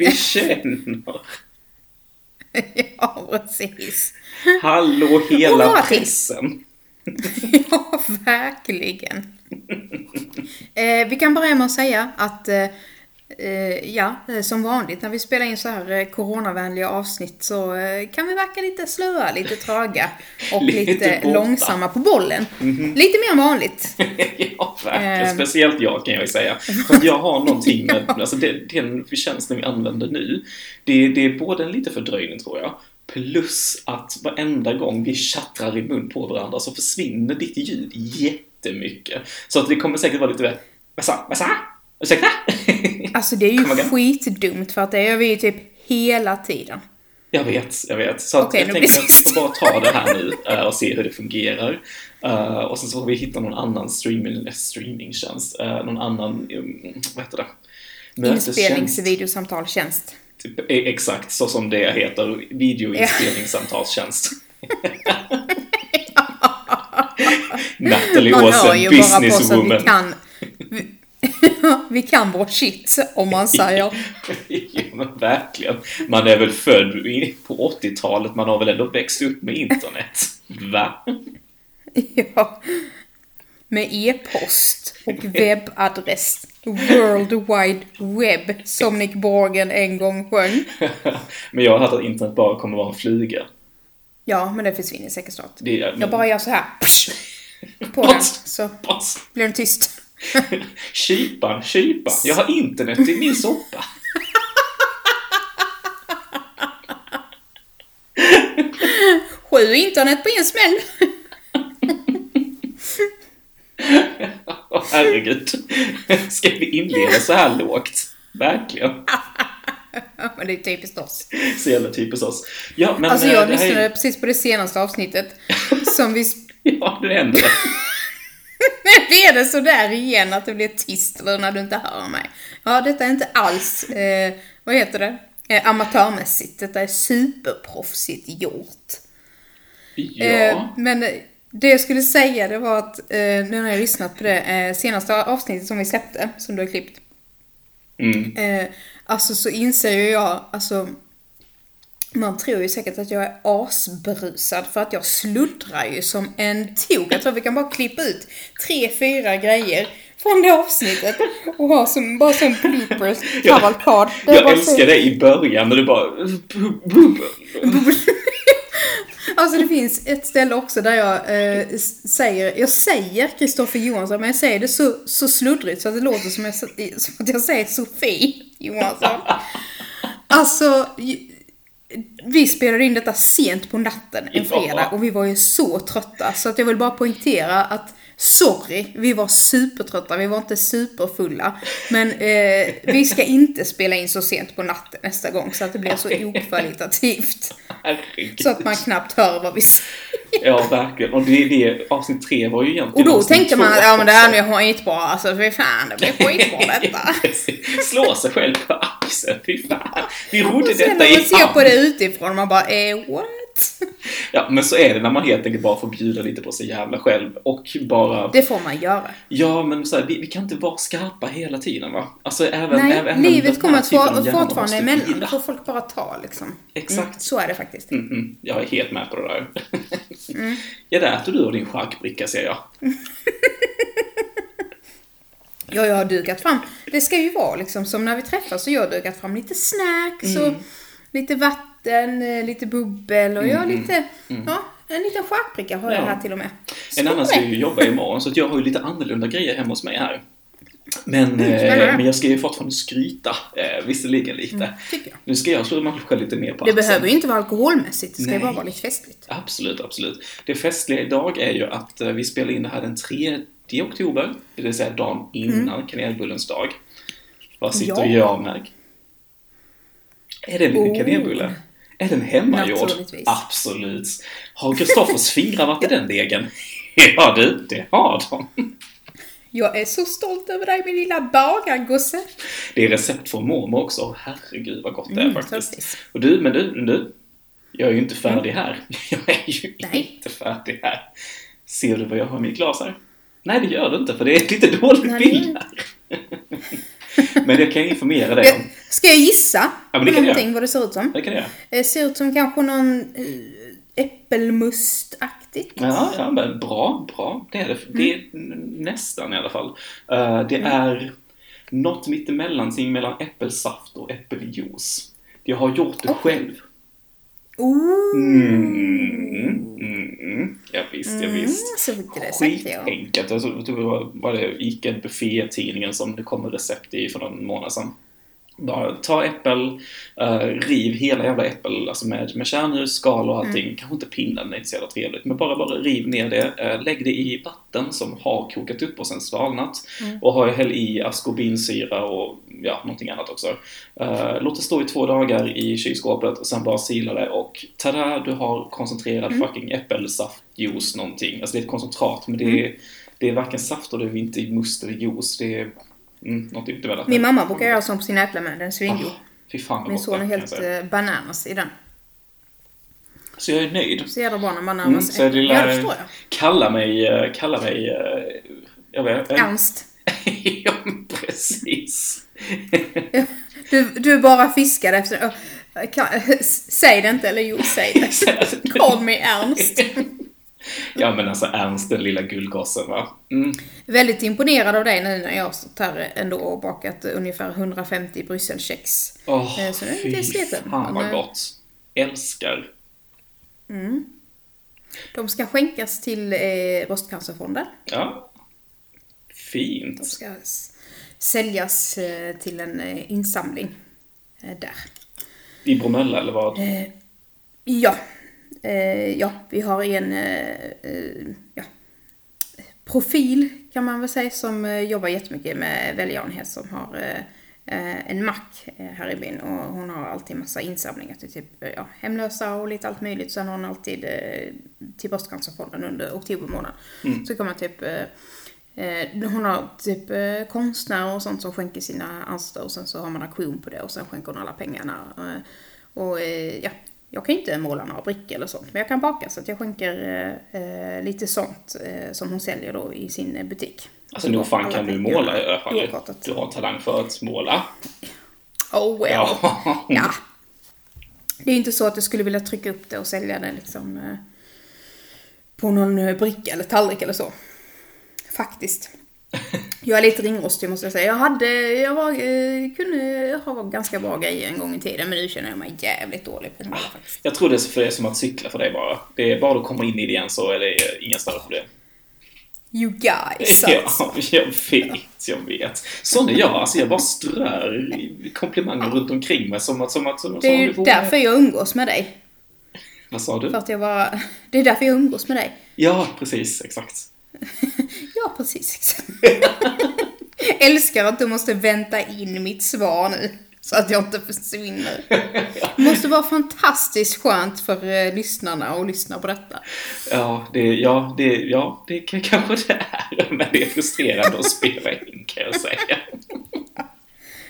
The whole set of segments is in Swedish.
vi känner. ja, precis. Hallå hela pressen. ja, verkligen. Eh, vi kan börja med att säga att eh, ja, eh, som vanligt när vi spelar in så här eh, coronavänliga avsnitt så eh, kan vi verka lite slöa, lite tröga och Lite lite, långsamma på bollen. Lite mer än vanligt. ja, verkligen. Ehm. Speciellt jag kan jag ju säga. För att jag har någonting med, alltså det, den tjänsten vi använder nu, det, det är både en liten fördröjning tror jag, plus att varenda gång vi tjattrar i mun på varandra så försvinner ditt ljud jättemycket. Så att det kommer säkert vara lite mer, vad sa, vad sa, ursäkta? Alltså det är ju skitdumt för att det gör vi ju typ hela tiden. Jag vet, jag vet. Så Okej, jag tänker att vi får bara ta det här nu eh, och se hur det fungerar. Eh, och sen så får vi hitta någon annan streaming, streamingtjänst, uh, någon annan, um, vad heter det? Mötestjänst. Inspelningsvideosamtalstjänst. Typ, e- exakt, så som det heter, videoinspelningssamtalstjänst. Natalie Åsen, businesswoman. Vi, kan vårt shit, om man säger. ja, men verkligen. Man är väl född på 80-talet, man har väl ändå växt upp med internet? Va? Ja. Med e-post och webbadress. World Wide Web, som Nick Borgen en gång sjöng. men jag har hört att internet bara kommer vara en fluga. Ja, men det försvinner säkert snart. Det är, Jag bara gör så här. På den, så blir den tyst. Kypan, kypan. Jag har internet i min soppa. Sju internet på en smäll. Åh, herregud. Ska vi inleda så här lågt? Verkligen. Men det är typiskt oss. Så jävla typiskt oss. Ja, men... Alltså eh, jag det här är- lyssnade precis på det senaste avsnittet. Som vi... Ja, det händer. Nu blir det sådär igen att det blir tyst eller när du inte hör mig. Ja, detta är inte alls, eh, vad heter det, eh, amatörmässigt. Detta är superproffsigt gjort. Ja. Eh, men det jag skulle säga det var att eh, nu när jag lyssnat på det eh, senaste avsnittet som vi släppte, som du har klippt. Mm. Eh, alltså så inser ju jag, alltså man tror ju säkert att jag är asberusad för att jag sluddrar ju som en tok. Jag tror vi kan bara klippa ut tre, fyra grejer från det avsnittet och ha som, bara som bloopers, kavalkad. Jag bara älskar det i början när du bara... Alltså det finns ett ställe också där jag eh, säger, jag säger Kristoffer Johansson men jag säger det så, så sluddrigt så att det låter som, jag, som att jag säger Sofie Johansson. Alltså, vi spelade in detta sent på natten en fredag och vi var ju så trötta så att jag vill bara poängtera att Sorry, vi var supertrötta, vi var inte superfulla. Men eh, vi ska inte spela in så sent på natten nästa gång så att det blir så okvalitativt. Herregud. Så att man knappt hör vad vi säger. Ja, verkligen. Och det, det, avsnitt tre var ju egentligen Och då tänkte man att ja men det här blir skitbra, alltså fy fan det blir skitbra detta. Slå sig själv på axeln, fy fan. Vi rodde Och sen detta när i man ser hamn. på det utifrån, man bara eh what? Ja, men så är det när man helt enkelt bara får bjuda lite på sig jävla själv och bara... Det får man göra. Ja, men så här, vi, vi kan inte vara skarpa hela tiden va? Alltså även... Nej, även livet kommer att få, fortfarande emellan. Det får folk bara ta liksom. Exakt. Mm, så är det faktiskt. Mm, mm, jag är helt med på det där. Mm. Ja, där äter du och din schackbricka ser jag. Ja, jag har dukat fram. Det ska ju vara liksom som när vi träffas så jag har dukat fram lite snacks och lite vatten, eh, lite bubbel och jag har lite, ja, en liten charkbricka har jag Ja. här till och med. En Så annan är ska ju jobba imorgon, så jag har ju lite annorlunda grejer hemma hos mig här. Men, Mm, eh, men jag ska ju fortfarande skryta, eh, visserligen lite. tycker jag. Nu ska jag slå mig själv lite mer på Det axeln. behöver ju inte vara alkoholmässigt, det ska ju Nej. bara vara lite festligt. Absolut, absolut. Det festliga idag är ju att vi spelar in det här den 3 oktober, det vill säga dagen innan kanelbullens dag. Vad sitter Mm. Ja. jag med? Är det en liten Oh. Är den hemmagjord? Naturligtvis. Absolut. Har Kristoffers fingrar varit i den degen? Ja du, det har de. Jag är så stolt över dig min lilla bagargosse. Det är recept från mormor också. Herregud vad gott det är Mm, faktiskt. precis. Och du, men du, men du. Jag är ju inte färdig här. Jag är ju Nej. inte färdig här. Ser du vad jag har i mitt glas här? Nej, det gör du inte, för det är lite dålig Nej, det gör bild här. Men det kan jag informera dig om. Ska jag gissa men på det kan någonting göra. vad det ser ut som? Det kan jag. Det ser ut som kanske någon eh, äppelmustaktigt. Ja, ja, men bra, bra. Det är det. Det är Mm. n- nästan i alla fall. Eh, det är något mittemellan mellan äppelsaft och äppeljuice. Jag har gjort det själv. Ooh. Mm, mm, mm. Ja, visst, Mm, visst. ja. Skitenkelt. Jag tror det var, var det Ica Buffé-tidningen som det kom recept i för någon månad sedan. Bara ta äppel, eh, riv hela jävla äppel, alltså med, med kärnhus, skal och allting. Mm. Kanske inte pinnen, det är inte så jävla trevligt. Men bara, bara riv ner det, eh, lägg det i vatten som har kokat upp och sen svalnat. Mm. Och har häll i askorbinsyra och ja, någonting annat också. Eh, låt det stå i två dagar i kylskåpet och sen bara sila det och tada, du har koncentrerad Mm. fucking äppelsaftjuice någonting. Alltså det är ett koncentrat, men det Mm. är, det är varken saft och det är inte must eller juice. Det är mm, något mittemellan. Min mamma brukar göra sånt på sina äpplen med, den är svingod. Ah, Fy fan Min son är helt eh, bananas i den. Så jag är nöjd. Så jävla bra när man Mm, närmar sig. lilla, Ja, det förstår jag. Kalla mig, eh, kalla mig, eh, jag vet Ernst. ja, precis. Du, du bara fiskade efter... Kan, säg det inte, eller jo, säg det. Call me Ernst. Ja men alltså Ernst, den lilla guldgossen va. Mm. Väldigt imponerad av dig nu när jag har stått här ändå och bakat ungefär 150 brysselkex. Eh, så är det fy lite sliten. fan vad Men, gott. Älskar. De ska skänkas till eh, Bröstcancerfonden. Ja. De Fint. ska s- säljas eh, till en eh, insamling eh, där. I Bromölla eller vad? Ja. Eh, ja, vi har en eh, eh, ja, profil kan man väl säga som jobbar jättemycket med välgörenhet som har en mack här i byn och hon har alltid massa insamlingar till typ ja, hemlösa och lite allt möjligt. Sen har hon alltid till Bröstcancerfonden under oktober månad. Så kan man typ hon har typ konstnärer och sånt som skänker sina alster och sen så har man auktion på det och sen skänker hon alla pengarna. Och ja, jag kan ju inte måla några brickor eller sånt, men jag kan baka så att jag skänker eh, eh, lite sånt eh, som hon säljer då i sin eh, butik. Alltså nog fan kan du måla i alla fall. Du har talang för att måla. Oh well. Ja. Ja. Det är inte så att jag skulle vilja trycka upp det och sälja det liksom eh, på någon eh, bricka eller tallrik eller så. Faktiskt. Jag är lite ringrostig måste jag säga. Jag hade, jag var, eh, kunde ha ganska bra grejer en gång i tiden men nu känner jag mig jävligt dålig på måla faktiskt. Jag tror det är för det är som att cykla för dig bara. Det är bara du kommer in i det igen så är det inga större problem. You guys alltså. Ja, jag vet, jag vet. Sån är jag. Alltså jag bara strör komplimanger runt omkring mig som att... Som att som, Det är ju därför jag umgås med dig. Vad sa du? För att jag var... Det är därför jag umgås med dig. Ja, precis. Exakt. Ja, precis. Älskar att du måste vänta in mitt svar nu. Så att jag inte försvinner. Det måste vara fantastiskt skönt för eh, lyssnarna att lyssna på detta. Ja, det, ja, det, ja, det kan- kanske det är. Men det är frustrerande att spela in kan jag säga.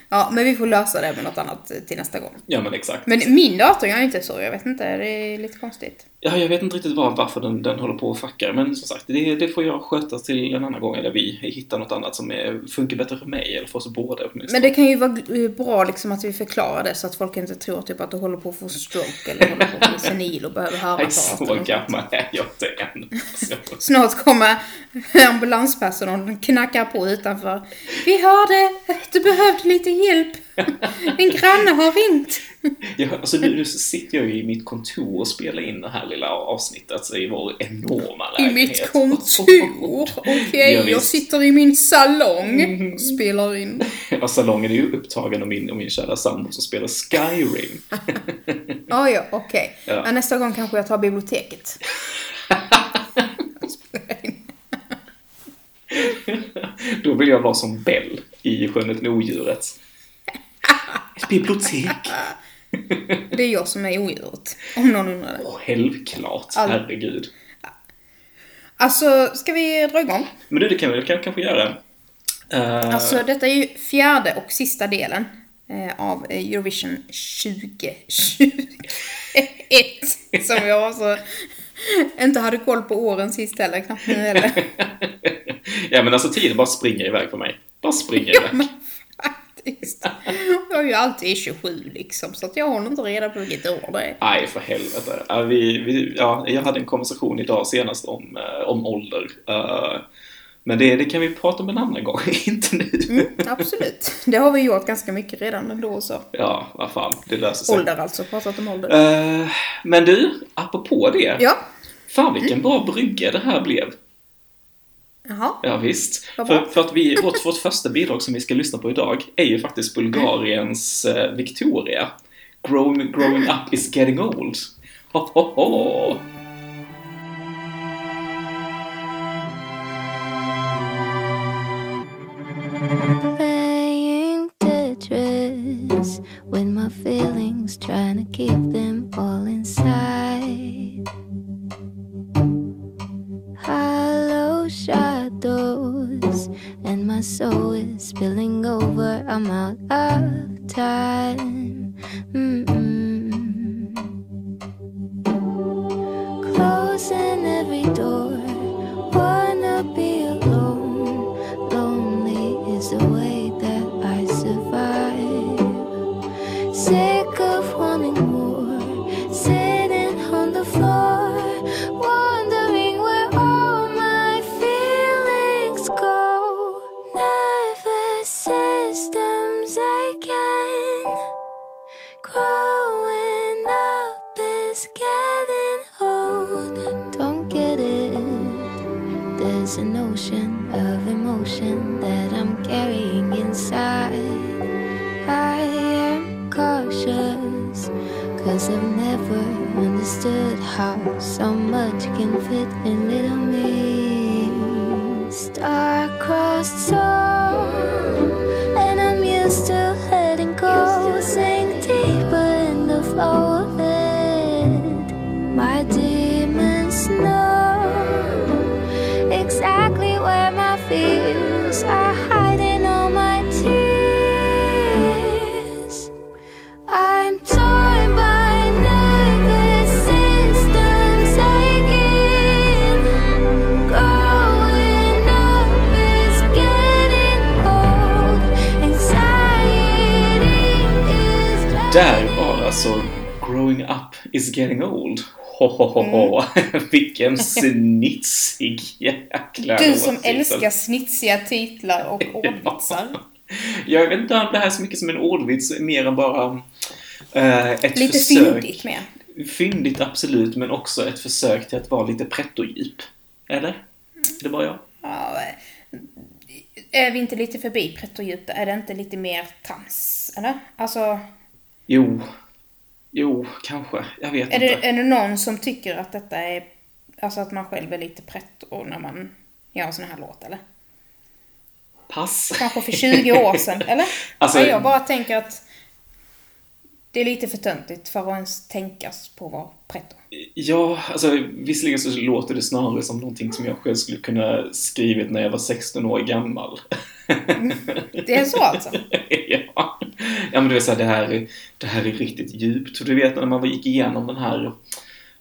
Ja, men vi får lösa det med något annat eh, till nästa gång. Ja, men exakt. Men min dator gör inte så, jag vet inte. Det är lite konstigt. Ja, jag vet inte riktigt var, varför den, den håller på och fuckar, men som sagt, det, det får jag sköta till en annan gång, eller vi hittar något annat som är, funkar bättre för mig, eller för oss båda åtminstone. Men det kan ju vara bra liksom att vi förklarar det så att folk inte tror typ att du håller på att få stroke eller håller på att bli senil och behöver höra Nej, så gammal är jag inte än. Snart kommer ambulanspersonalen knackar på utanför. Vi hörde att du behövde lite hjälp. En granne har ringt. Jag, alltså, nu, nu sitter jag ju i mitt kontor och spelar in det här lilla avsnittet i vår enorma I lägenhet. mitt kontor. Okej, Ja, jag sitter i min salong och spelar in. Ja, salongen är ju upptagen av min, av min kära sambo som spelar Skyrim. Ah, ja, okej. Ja. Ja, nästa gång kanske jag tar biblioteket. Då vill jag vara som Bell i Skönheten och odjuret. Ett bibliotek. Det är jag som är odjuret, om någon undrar det. Åh, självklart. All- Herregud. Alltså, ska vi dra igång? Men du, det kan vi kan, kanske göra. Eh, Alltså, detta är ju fjärde och sista delen eh, av Eurovision 2021. Som jag alltså inte hade koll på åren sist heller, knappt nu heller. ja, men alltså tiden bara springer iväg för mig. Bara springer Ja, iväg. men faktiskt. Jag är ju alltid 27 liksom, så att jag håller inte reda på vilket år det är. Nej, för helvete. Vi, vi, ja, jag hade en konversation idag senast om, eh, om ålder. Eh, men det, det kan vi prata om en annan gång, inte nu. Mm, absolut. Det har vi gjort ganska mycket redan ändå så. Ja, vad fan, det löser sig. Ålder alltså, pratat om ålder. Eh, men du, apropå det. Ja. Fan vilken bra brygga det här blev. Jaha. Ja, visst. För, för att vi, vårt, vårt första bidrag som vi ska lyssna på idag är ju faktiskt Bulgariens eh, Victoria. Growing, growing up is getting old. Ho, ho, ho. With my feelings, trying to keep them all inside. And my soul is spilling over. I'm out of time. Mm-mm. Closing every door, wanna be alone. Lonely is the way that I survive. Sick of wanting Ho, ho, ho, ho. Vilken snitsig jäkla Du som låttitel. älskar snitsiga titlar och ordvitsar. Jag vet inte om det här är så mycket som en ordvits, mer än bara eh, ett Lite försök. fyndigt med. Fyndigt, absolut, men också ett försök till att vara lite pretto-djup. Eller? Är det bara jag? Ja, är vi inte lite förbi pretto-djup? Är det inte lite mer trams? Eller? Alltså, Jo. Jo, kanske. Jag vet är inte. det, är det någon som tycker att detta är... Alltså att man själv är lite pretto när man gör en sån här låt, eller? Pass. Kanske för 20 år sedan, eller? Alltså- ja, jag bara tänker att det är lite för töntigt för att ens tänkas på att vara pretto. Ja, alltså visserligen så låter det snarare som någonting som jag själv skulle kunna skrivit när jag var 16 år gammal. Det är så alltså? ja. ja, men du vet så här, det här, det här är riktigt djupt. Och du vet när man gick igenom den här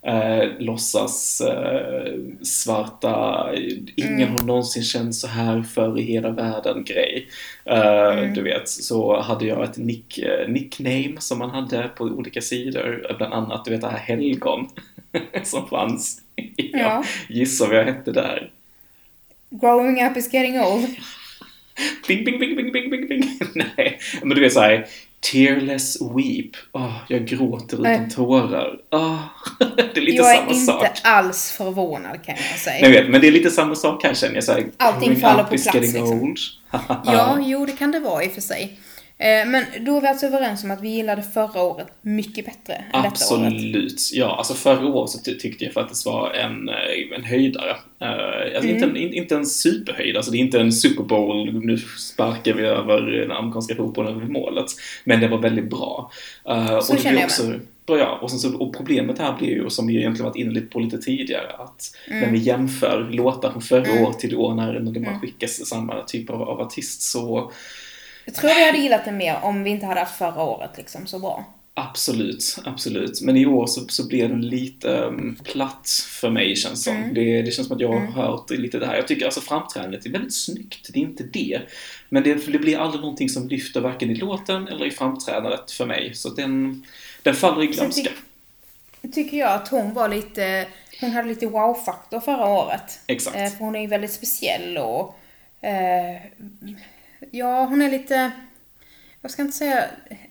eh, låtsas eh, svarta, ingen har någonsin känt så här för i hela världen grej. Eh, Du vet, så hade jag ett nick, eh, nickname som man hade på olika sidor. Bland annat, du vet det här helgon som fanns. Ja. Gissa vad jag hette där. Growing up is getting old. Bing, bing, bing, bing, bing, bing, bing. Nej, men du vet såhär, tearless weep. Åh, jag gråter utan tårar. Åh, det är lite Jag är samma inte sak. alls förvånad kan jag säga. Jag vet, men det är lite samma sak här känner jag. Såhär, Allting growing faller på plats, liksom. Ja, jo det kan det vara i och för sig. Eh, Men då är vi alltså överens om att vi gillade förra året mycket bättre än detta året. Absolut. Ja, alltså förra året så ty- tyckte jag faktiskt var en, eh, en höjdare. Uh, alltså inte, en, Mm. in- inte en superhöjd, alltså det är inte en Super Bowl, nu sparkar vi över den amerikanska fotbollen över målet. Men det var väldigt bra. Så och det känner jag också, bra, ja, och, sen så, och problemet här blir ju, som vi egentligen varit inne lite på lite tidigare, att Mm. när vi jämför låtar från förra året till år när, det bara skickas samma typ av, av artist så Jag tror vi hade gillat det mer om vi inte hade haft förra året liksom så bra. Absolut, absolut. Men i år så, så blev den lite um, platt för mig känns som. Mm. Det, det känns som att jag har hört lite det här. Jag tycker alltså framträdandet är väldigt snyggt, det är inte det. Men det, det blir aldrig någonting som lyfter varken i låten eller i framträdandet för mig. Så den, den faller i glömska. tyck- tycker jag att hon var lite, hon hade lite wow-faktor förra året. Exakt. Eh, för hon är ju väldigt speciell och eh, ja, hon är lite, jag ska inte säga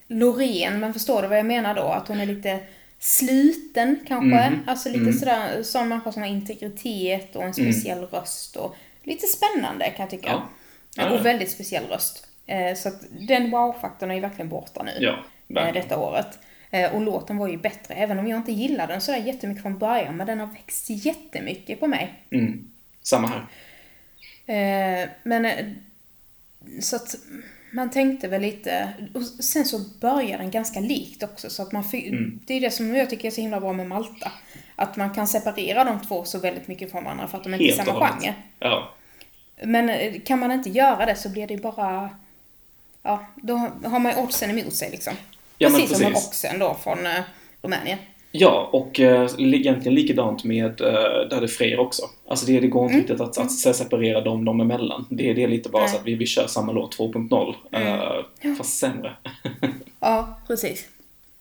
Loreen, men förstår du vad jag menar då? Att hon är lite sluten kanske. Mhm. Alltså lite sådär, sån människa som har integritet och en speciell röst och lite spännande kan jag tycka. Ja. Ja. Och väldigt speciell röst. Eh, så att den wow-faktorn är ju verkligen borta nu Ja, eh, verkligen. detta året. Eh, Och låten var ju bättre, även om jag inte gillade den sådär jättemycket från början, men den har växt jättemycket på mig. Mm. Samma här. Men så att man tänkte väl lite, och sen så börjar den ganska likt också, så att man Mm. det är det som jag tycker är så himla bra med Malta. Att man kan separera de två så väldigt mycket från varandra för att de inte är Helt och samma genre. Ja. Men eh, kan man inte göra det så blir det bara, ja, då har man ju oddsen emot sig liksom. Ja, men precis som precis. Roxen då från eh, Rumänien. Ja, och äh, egentligen likadant med äh, Där det Frejer också. Alltså det, det går inte riktigt att, att se- separera dem, dem emellan. Det, det är lite bara Nej. så att vi, vi kör samma låt 2.0. äh, Fast sämre. Ja, precis.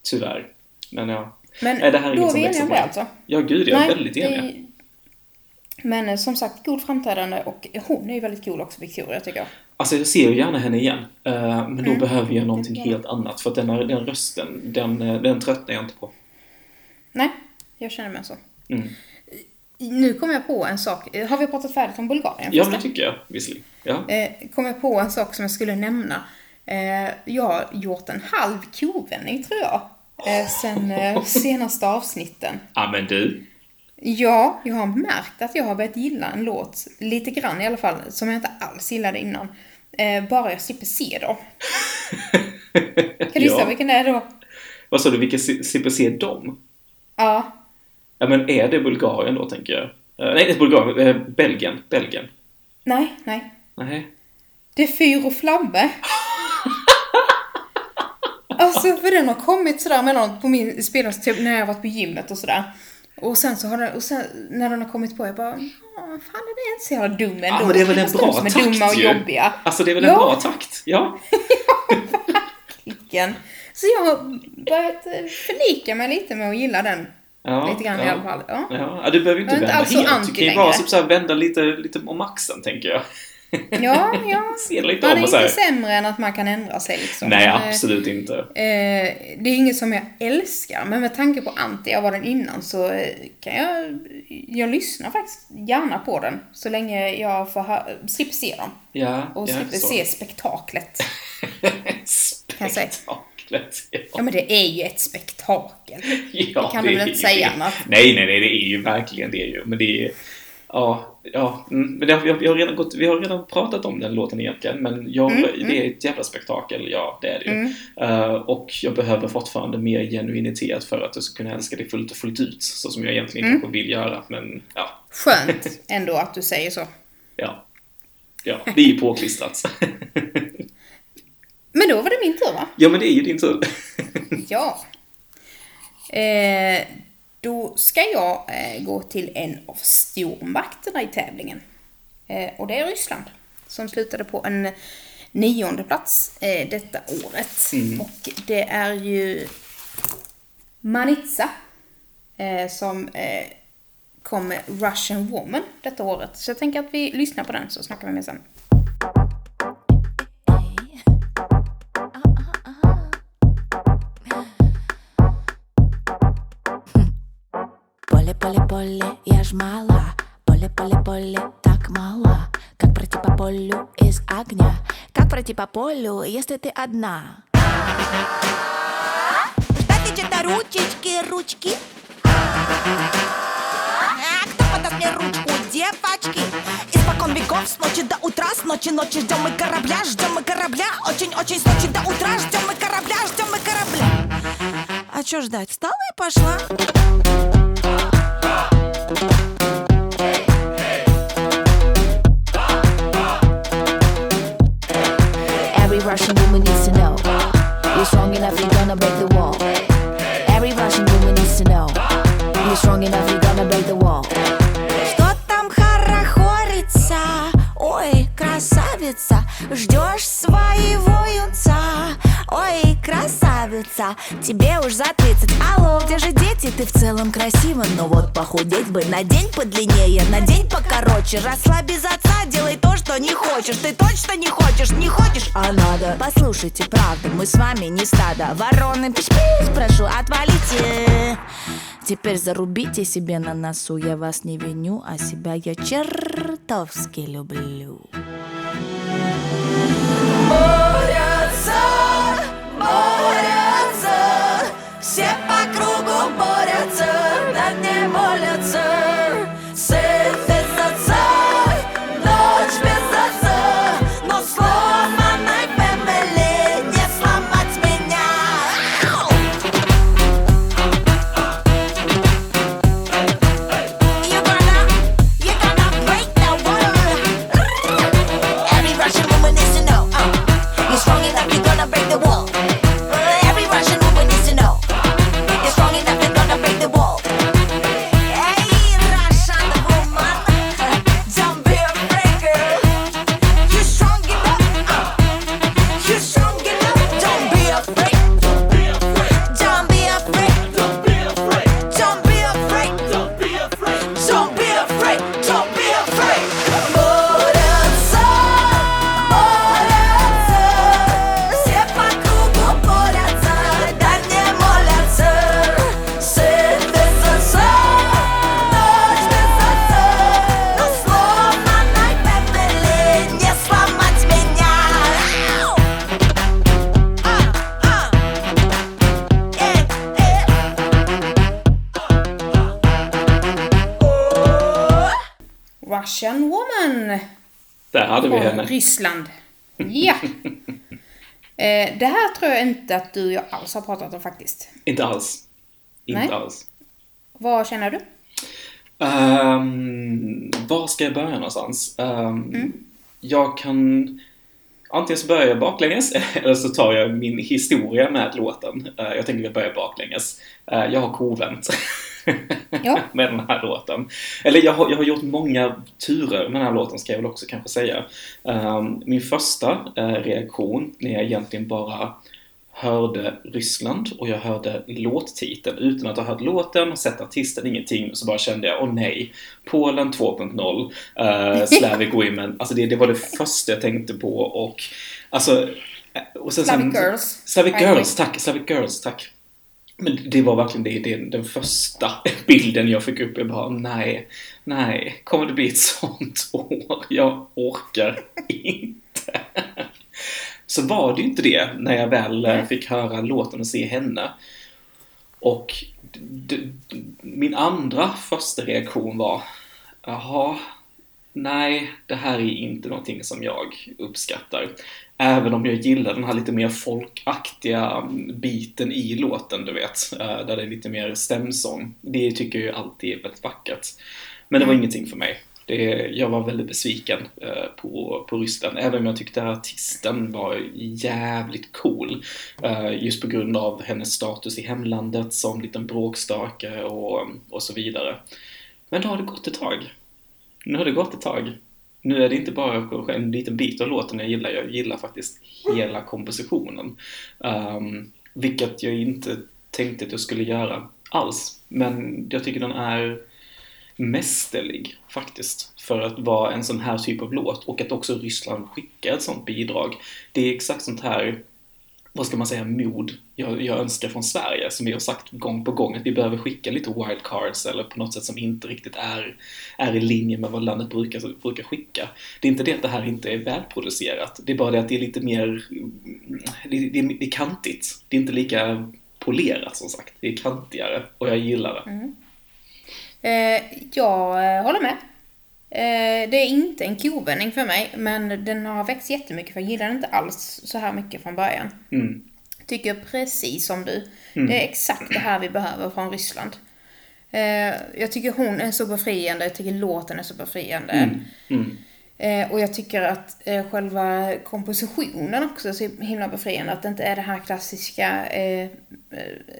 Tyvärr. Men ja. Men Nej, det här är då är vi eniga om på det alltså? Ja, gud, jag är Nej, väldigt det- enig. Men eh, som sagt, god framträdande och hon är ju väldigt cool också, Victoria, tycker jag. Alltså jag ser ju gärna henne igen. äh, men då Mm. behöver jag någonting helt annat. För att den, här- den rösten, den, den tröttnar jag inte på. Nej, jag känner mig så. Mm. Nu kom jag på en sak. Har vi pratat färdigt om Bulgarien? Ja, det tycker jag visserligen. Ja. Eh, kom jag på en sak som jag skulle nämna. Eh, jag har gjort en halv kovändning, tror jag. Eh, sen senaste avsnitten. ja, men du. Ja, jag har märkt att jag har börjat gilla en låt, lite grann i alla fall, som jag inte alls gillade innan. Bara jag slipper se dem. Kan du gissa ja. vilken det är då? Vad sa du, vilka C- CPC de? Ja. Ja, men är det Bulgarien då, tänker jag? Eh, nej, inte Bulgarien. eh, Belgien. Belgien. Nej, nej. Nej. Det är fyr och flamme. alltså, för den har kommit sådär mellan på min spelare, typ när jag varit på gymmet och sådär. Och sen så har den, och sen när den har kommit på, jag bara, "Ja, fan är det inte så jävla dum ändå? Ja, men det är väl en bra som är takt dumma och ju. jobbiga. Alltså, det är väl Ja. en bra takt? Ja. Vilken. Så jag har börjat eh, förlika mig lite med att gilla den. ja lite grann ja. i alla fall. Ja. Ja, du behöver inte inte vända så helt. Du kan ju bara typ så här vända lite, lite om axeln, tänker jag. Ja, ja. Se lite Man är inte sämre än att man kan ändra sig liksom. Nej, eh, absolut inte. Eh, det är inget som jag älskar, men med tanke på anti jag var den innan så eh, kan jag, jag lyssnar faktiskt gärna på den så länge jag får ha, slipper se dem Ja, och ja, slipper så. se spektaklet. Spektaklet. Ja. Ja men det är ju ett spektakel. Ja, Det kan du väl inte säga det. annat? Nej, nej, nej, det är ju verkligen det är ju. Men det är Ja, ja, mm, men det, vi, har, vi, har redan gått, vi har redan pratat om den låten egentligen, men jag, Mm, det är ett jävla spektakel, ja det är det ju. Eh, och jag behöver fortfarande mer genuinitet för att jag ska kunna älska det fullt och fullt ut, så som jag egentligen Mm. kanske vill göra, men ja, Skönt ändå att du säger så. ja. Ja, det är ju påklistrat. Men då var det min tur va? ja, men det är ju din tur. Ja. Eh, då ska jag eh, gå till en av stormakterna i tävlingen. Eh, och det är Ryssland. Som slutade på en nionde plats eh, detta året. Och det är ju Manitsa eh, som eh, kom med Russian Woman detta året. Så jag tänker att vi lyssnar på den så snackar vi mer sen. Поле, поле, поле, я ж мала Поле, поле, поле, так мало. Как пройти по полю из огня? Как пройти по полю, если ты одна? Это ручечки, ручки. А кто подаст мне ручку, девочки? Испокон веков, с ночи до утра С ночи ночи ждем мы корабля, ждем мы корабля. Очень-очень с ночи до утра Ждем мы корабля, ждем мы корабля. А чё ждать, встала и пошла Every Russian woman needs to know you're strong enough, you're gonna break the wall. Every Russian woman needs to know you're strong enough, you're gonna break the wall. Что там хорохорится? Ой, красавица, ждешь своего юнца. Ой, красавица, тебе уж за 30 Алло, где же дети? Ты в целом красива Но вот похудеть бы на день подлиннее. На день покороче. Расслабь без отца, делай то, что не хочешь. Ты точно не хочешь, не хочешь, а надо. Послушайте, правда, мы с вами не стадо. Вороны, пиш-пиш, прошу, отвалите. Теперь зарубите себе на носу. Я вас не виню, а себя я чертовски люблю från henne. Ryssland. Ja. Eh, det här tror jag inte att du och jag alls har pratat om faktiskt. Inte alls. Inte Nej. alls. Vad känner du? Um, var ska jag börja någonstans? Ehm, Mm. Jag kan... Antingen så börjar jag baklänges eller så tar jag min historia med låten. Eh, jag tänker vi börjar baklänges. Eh, jag har kovänt Ja. med den här låten. Eller jag har, jag har gjort många turer med den här låten ska jag väl också kanske säga. Ehm, min första eh, reaktion när jag egentligen bara hörde Ryssland och jag hörde låttiteln utan att ha hört låten sett artisten, ingenting. Så bara kände jag, åh nej, Polen 2.0, uh, Slavic Women. Alltså det, det var det första jag tänkte på och alltså... eh, Och sen, Slavic sen, Girls. Slavic. Girls, tack. Slavic Girls, tack. Men det var verkligen det, det, den första bilden jag fick upp. Jag bara, nej, nej, kommer det bli ett sånt år? Jag orkar inte. Så var det ju inte det när jag väl eh, fick höra låten och se henne. Och min andra första reaktion var, jaha, nej, det här är inte någonting som jag uppskattar. Även om jag gillar den här lite mer folkaktiga biten i låten, du vet. eh, Där det är lite mer stämsång. Det tycker jag ju alltid är väldigt vackert. Men det var ingenting för mig. Det, jag var väldigt besviken eh, på, på Ryssland, även om jag tyckte att artisten var jävligt cool. Eh, just på grund av hennes status i hemlandet som liten bråkstake och, och så vidare. Men då har det gått ett tag. Nu har det gått ett tag. Nu är det inte bara en liten bit av låten jag gillar, jag gillar faktiskt hela kompositionen. Um, vilket jag inte tänkte att jag skulle göra alls. Men jag tycker den är mästerlig faktiskt för att vara en sån här typ av låt och att också Ryssland skickar ett sånt bidrag. Det är exakt sånt här, vad ska man säga, mod jag, jag önskar från Sverige som vi har sagt gång på gång att vi behöver skicka lite wildcards eller på något sätt som inte riktigt är, är i linje med vad landet brukar, brukar skicka. Det är inte det att det här inte är välproducerat, det är bara det att det är lite mer, mm, det, det, det är kantigt. Det är inte lika polerat som sagt, det är kantigare och jag gillar det. Mm. Eh, jag eh, håller med. Eh, det är inte en kovändning för mig, men den har växt jättemycket för jag gillar den inte alls så här mycket från början. Mm. Tycker precis som du. Det är exakt det här vi behöver från Ryssland. Eh, jag tycker hon är så befriande, jag tycker låten är så befriande. Mm. Eh, och jag tycker att själva kompositionen också är så himla befriande. Att det inte är det här klassiska eh,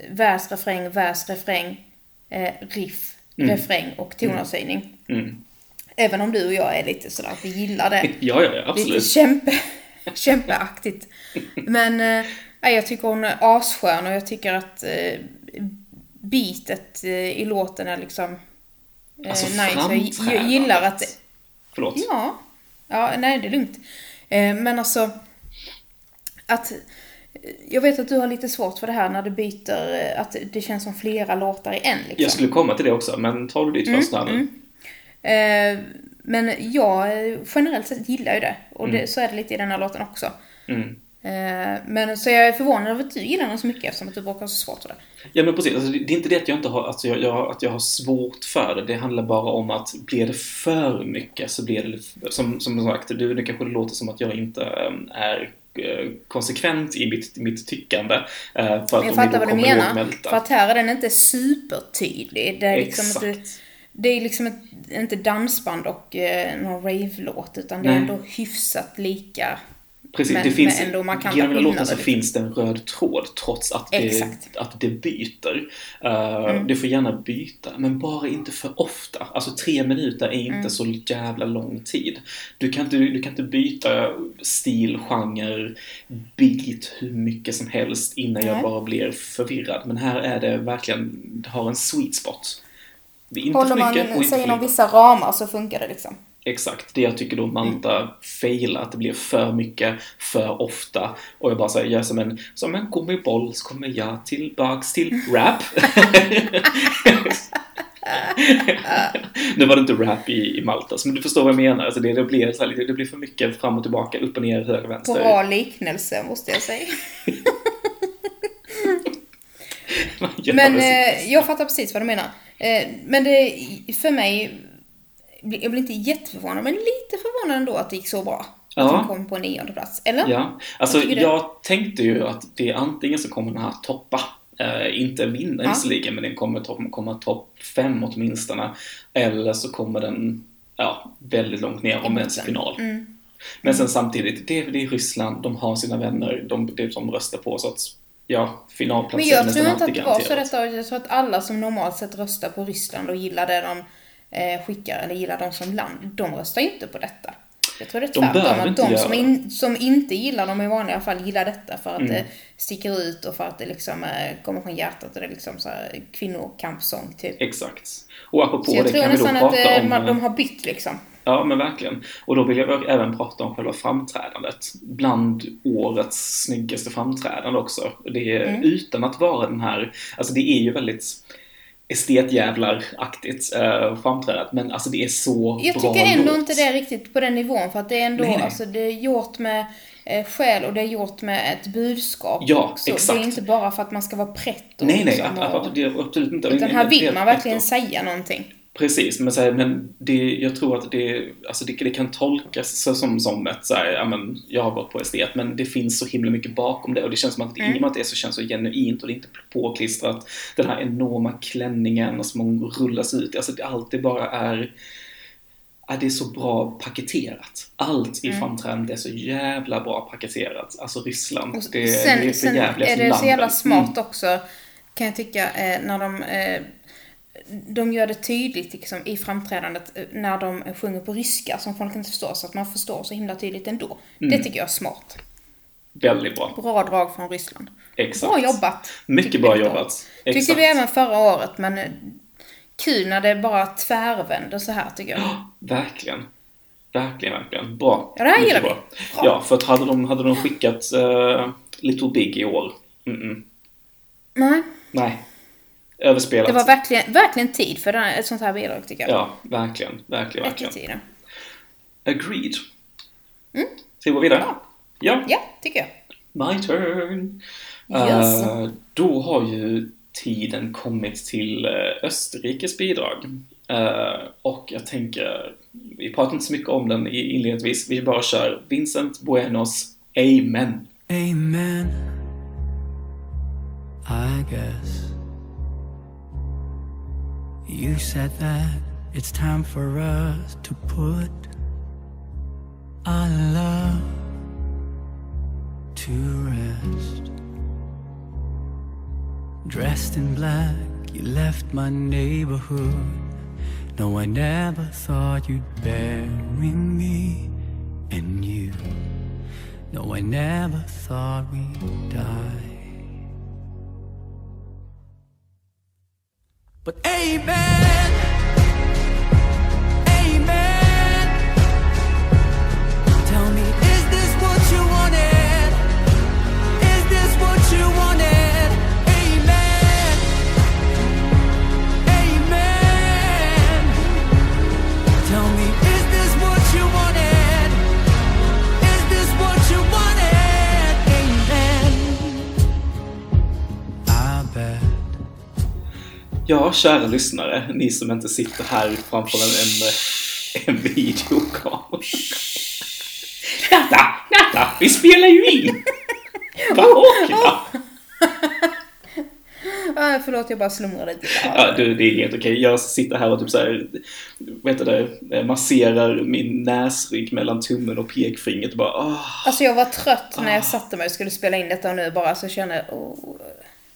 vers, refräng, vers, refräng, riff, refräng och tonartshöjning. Mm. Även om du och jag är lite sådär att vi gillar det. Ja, ja, ja, Lite absolut. kämpe, kämpeaktigt. Men eh, jag tycker hon är asskön och jag tycker att eh, beatet eh, i låten är liksom eh, Alltså, nice. Jag, jag gillar att... Förlåt. Ja. Ja, nej det är lugnt. Eh, men alltså att jag vet att du har lite svårt för det här när du byter, eh, att det känns som flera låtar i en liksom. Jag skulle komma till det också, men tar du ditt Mm, först här nu? Eh, men jag eh, generellt sett gillar ju det. Och det, så är det lite i den här låten också. Mm. Eh, men så jag är förvånad över att du gillar den så mycket eftersom att du brukar ha så svårt för det. Ja men precis, alltså, det är inte det att jag inte har, alltså, jag, jag, att jag har svårt för det. Det handlar bara om att blir det för mycket så blir det, som, som sagt, det, det kanske låter som att jag inte äm, är eh, konsekvent i mitt, mitt tyckande. eh, För att jag fattar vad du menar. För att här är den inte supertydlig. Det är liksom Exakt. inte, det är liksom ett, inte dansband och eh, någon rave-låt utan det är Nej. ändå hyfsat lika. Precis, men- det finns, men ändå markanta genom hela låten så liksom. finns det en röd tråd trots att det, att det byter. Uh, Mm. Det får gärna byta, men bara inte för ofta. Alltså tre minuter är inte Mm. så jävla lång tid. Du kan, inte, du kan inte byta stil, genre, beat hur mycket som helst innan jag Nej. bara blir förvirrad. Men här är det verkligen, det har en sweet spot. Det är inte Håller man mycket och sig inom vissa ramar så funkar det liksom. Exakt, det jag tycker då Malta Mm. failar, att det blir för mycket, för ofta. Och jag bara säger, är som en, som en gummiboll så kommer jag tillbaks till rap. nu var det inte rap i, i Maltas, men du förstår vad jag menar. Alltså det, det, blir så här, det blir för mycket fram och tillbaka, upp och ner, höger, vänster. Bra liknelse måste jag säga. Gör Men eh, jag fattar precis vad du menar. Eh, men det, för mig, jag blir inte jätteförvånad, men lite förvånad ändå att det gick så bra. Att Ja. den kom på nionde plats. Eller? Ja, alltså jag tänkte ju att det antingen så kommer den här toppa, eh, inte vinna Ja. visserligen, men den kommer to- komma topp fem åtminstone. Eller så kommer den, ja, väldigt långt ner om ens final. Mm. Men sen samtidigt, det, det är Ryssland, de har sina vänner, de, det är de röstar på, så att ja, finalplats Men jag nästan tror inte att det var så detta. Jag tror att alla som normalt sett röstar på Ryssland och gillar det de eh, skickar, eller gillar dem som land, de röstar inte på detta. Jag tror det är De tvärtom, att de som, in, som inte gillar dem i vanliga fall gillar detta för att Mm. det sticker ut och för att det liksom eh, kommer från hjärtat och det är liksom så här kvinnokampsång typ. Exakt. Och apropå Så jag det tror kan vi då nästan att prata eh, om... man, eh, de har bytt liksom. Ja, men verkligen. Och då vill jag även prata om själva framträdandet. Bland årets snyggaste framträdande också. Det är Mm. utan att vara den här, alltså det är ju väldigt estetjävlar-aktigt äh, framträdandet, men alltså det är så Jag bra tycker ändå låt. inte det är riktigt på den nivån för att det är ändå, Nej, nej. alltså det är gjort med eh, själ och det är gjort med ett budskap Ja, också. exakt. Det är inte bara för att man ska vara prätt och Nej, nej, liksom, och, absolut inte. Utan här vill man verkligen säga någonting. Precis, men, så här, men det, jag tror att det, alltså det, det kan tolkas så- som, som ett så här, ja, men, jag har gått på estet, men det finns så himla mycket bakom det och det känns som att Mm. i och med att det så känns så genuint och det är inte påklistrat, den här enorma klänningen som hon rullas ut alltså det alltid bara är Ja, det är så bra paketerat. Allt Mm. i framträdandet är så jävla bra paketerat. Alltså Ryssland, det, sen det är sen för jävliga är det så jävla smart också, kan jag tycka, eh, när de eh, de gör det tydligt liksom, i framträdandet eh, när de sjunger på ryska som folk inte förstår så att man förstår så himla tydligt ändå. Mm. Det tycker jag är smart. Väldigt bra. Bra drag från Ryssland. Exakt. Bra jobbat. Mycket bra jobbat. året. Tyckte Exakt. vi även förra året, men eh, kul när det bara tvärvänder så här tycker jag. Verkligen. Verkligen, verkligen. Bra. Ja, det här gillar vi. bra. Ja, för att hade de, hade de skickat uh, Little Big i år, mm-mm. Nej, nej. Överspelat. det var verkligen, verkligen tid för ett sånt här bidrag tycker jag. Ja, verkligen, verkligen, verkligen. tiden. Agreed. Ska vi gå vidare? Ja. Mm. Ja, tycker jag. My turn. Yes. Eh, då har ju tiden kommit till eh, Österrikes bidrag. Eh, och jag tänker, vi pratar inte så mycket om den inledningsvis, vi bara kör Vincent Buenos. Amen. That it's time for us to put our love to rest. Dressed in black, you left my neighborhood No, I never thought you'd bury me and you. No, I never thought we'd die. But amen. Ja, kära lyssnare, ni som inte sitter här framför en, en, en videokamera. Natta, Natta, vi spelar ju in! Vakna! Ah, förlåt, jag bara slumrade lite. Ja, du, det är helt okej. Jag sitter här och typ så här, vad heter det, masserar min näsrygg mellan tummen och pekfingret och bara åh. Alltså jag var trött när Ah. jag satte mig och skulle spela in detta och nu bara så känner jag oh,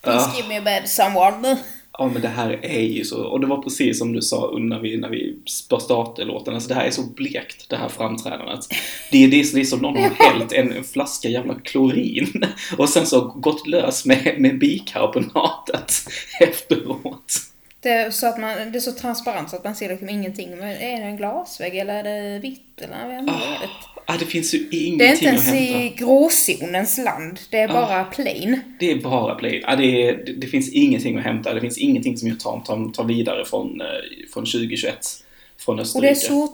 Please Ah. give me a bed someone. Ja men det här är ju så, och det var precis som du sa när vi, när vi startade låten, alltså det här är så blekt det här framträdandet. Det är, det är, det är som någon har hällt en, en flaska jävla klorin och sen så gått lös med, med bikarbonatet efteråt. Det är, så att man, det är så transparent så att man ser liksom ingenting. Men är det en glasvägg eller är det vitt eller vad är det? Ah, det finns ju Det är ingenting inte ens i gråzonens land. Det är Ah. bara plain. Det är bara plain. Ja, det, är, det, det finns ingenting att hämta. Det finns ingenting som jag tar, tar, tar vidare från, eh, från 2021. Från Och Österrike. det är så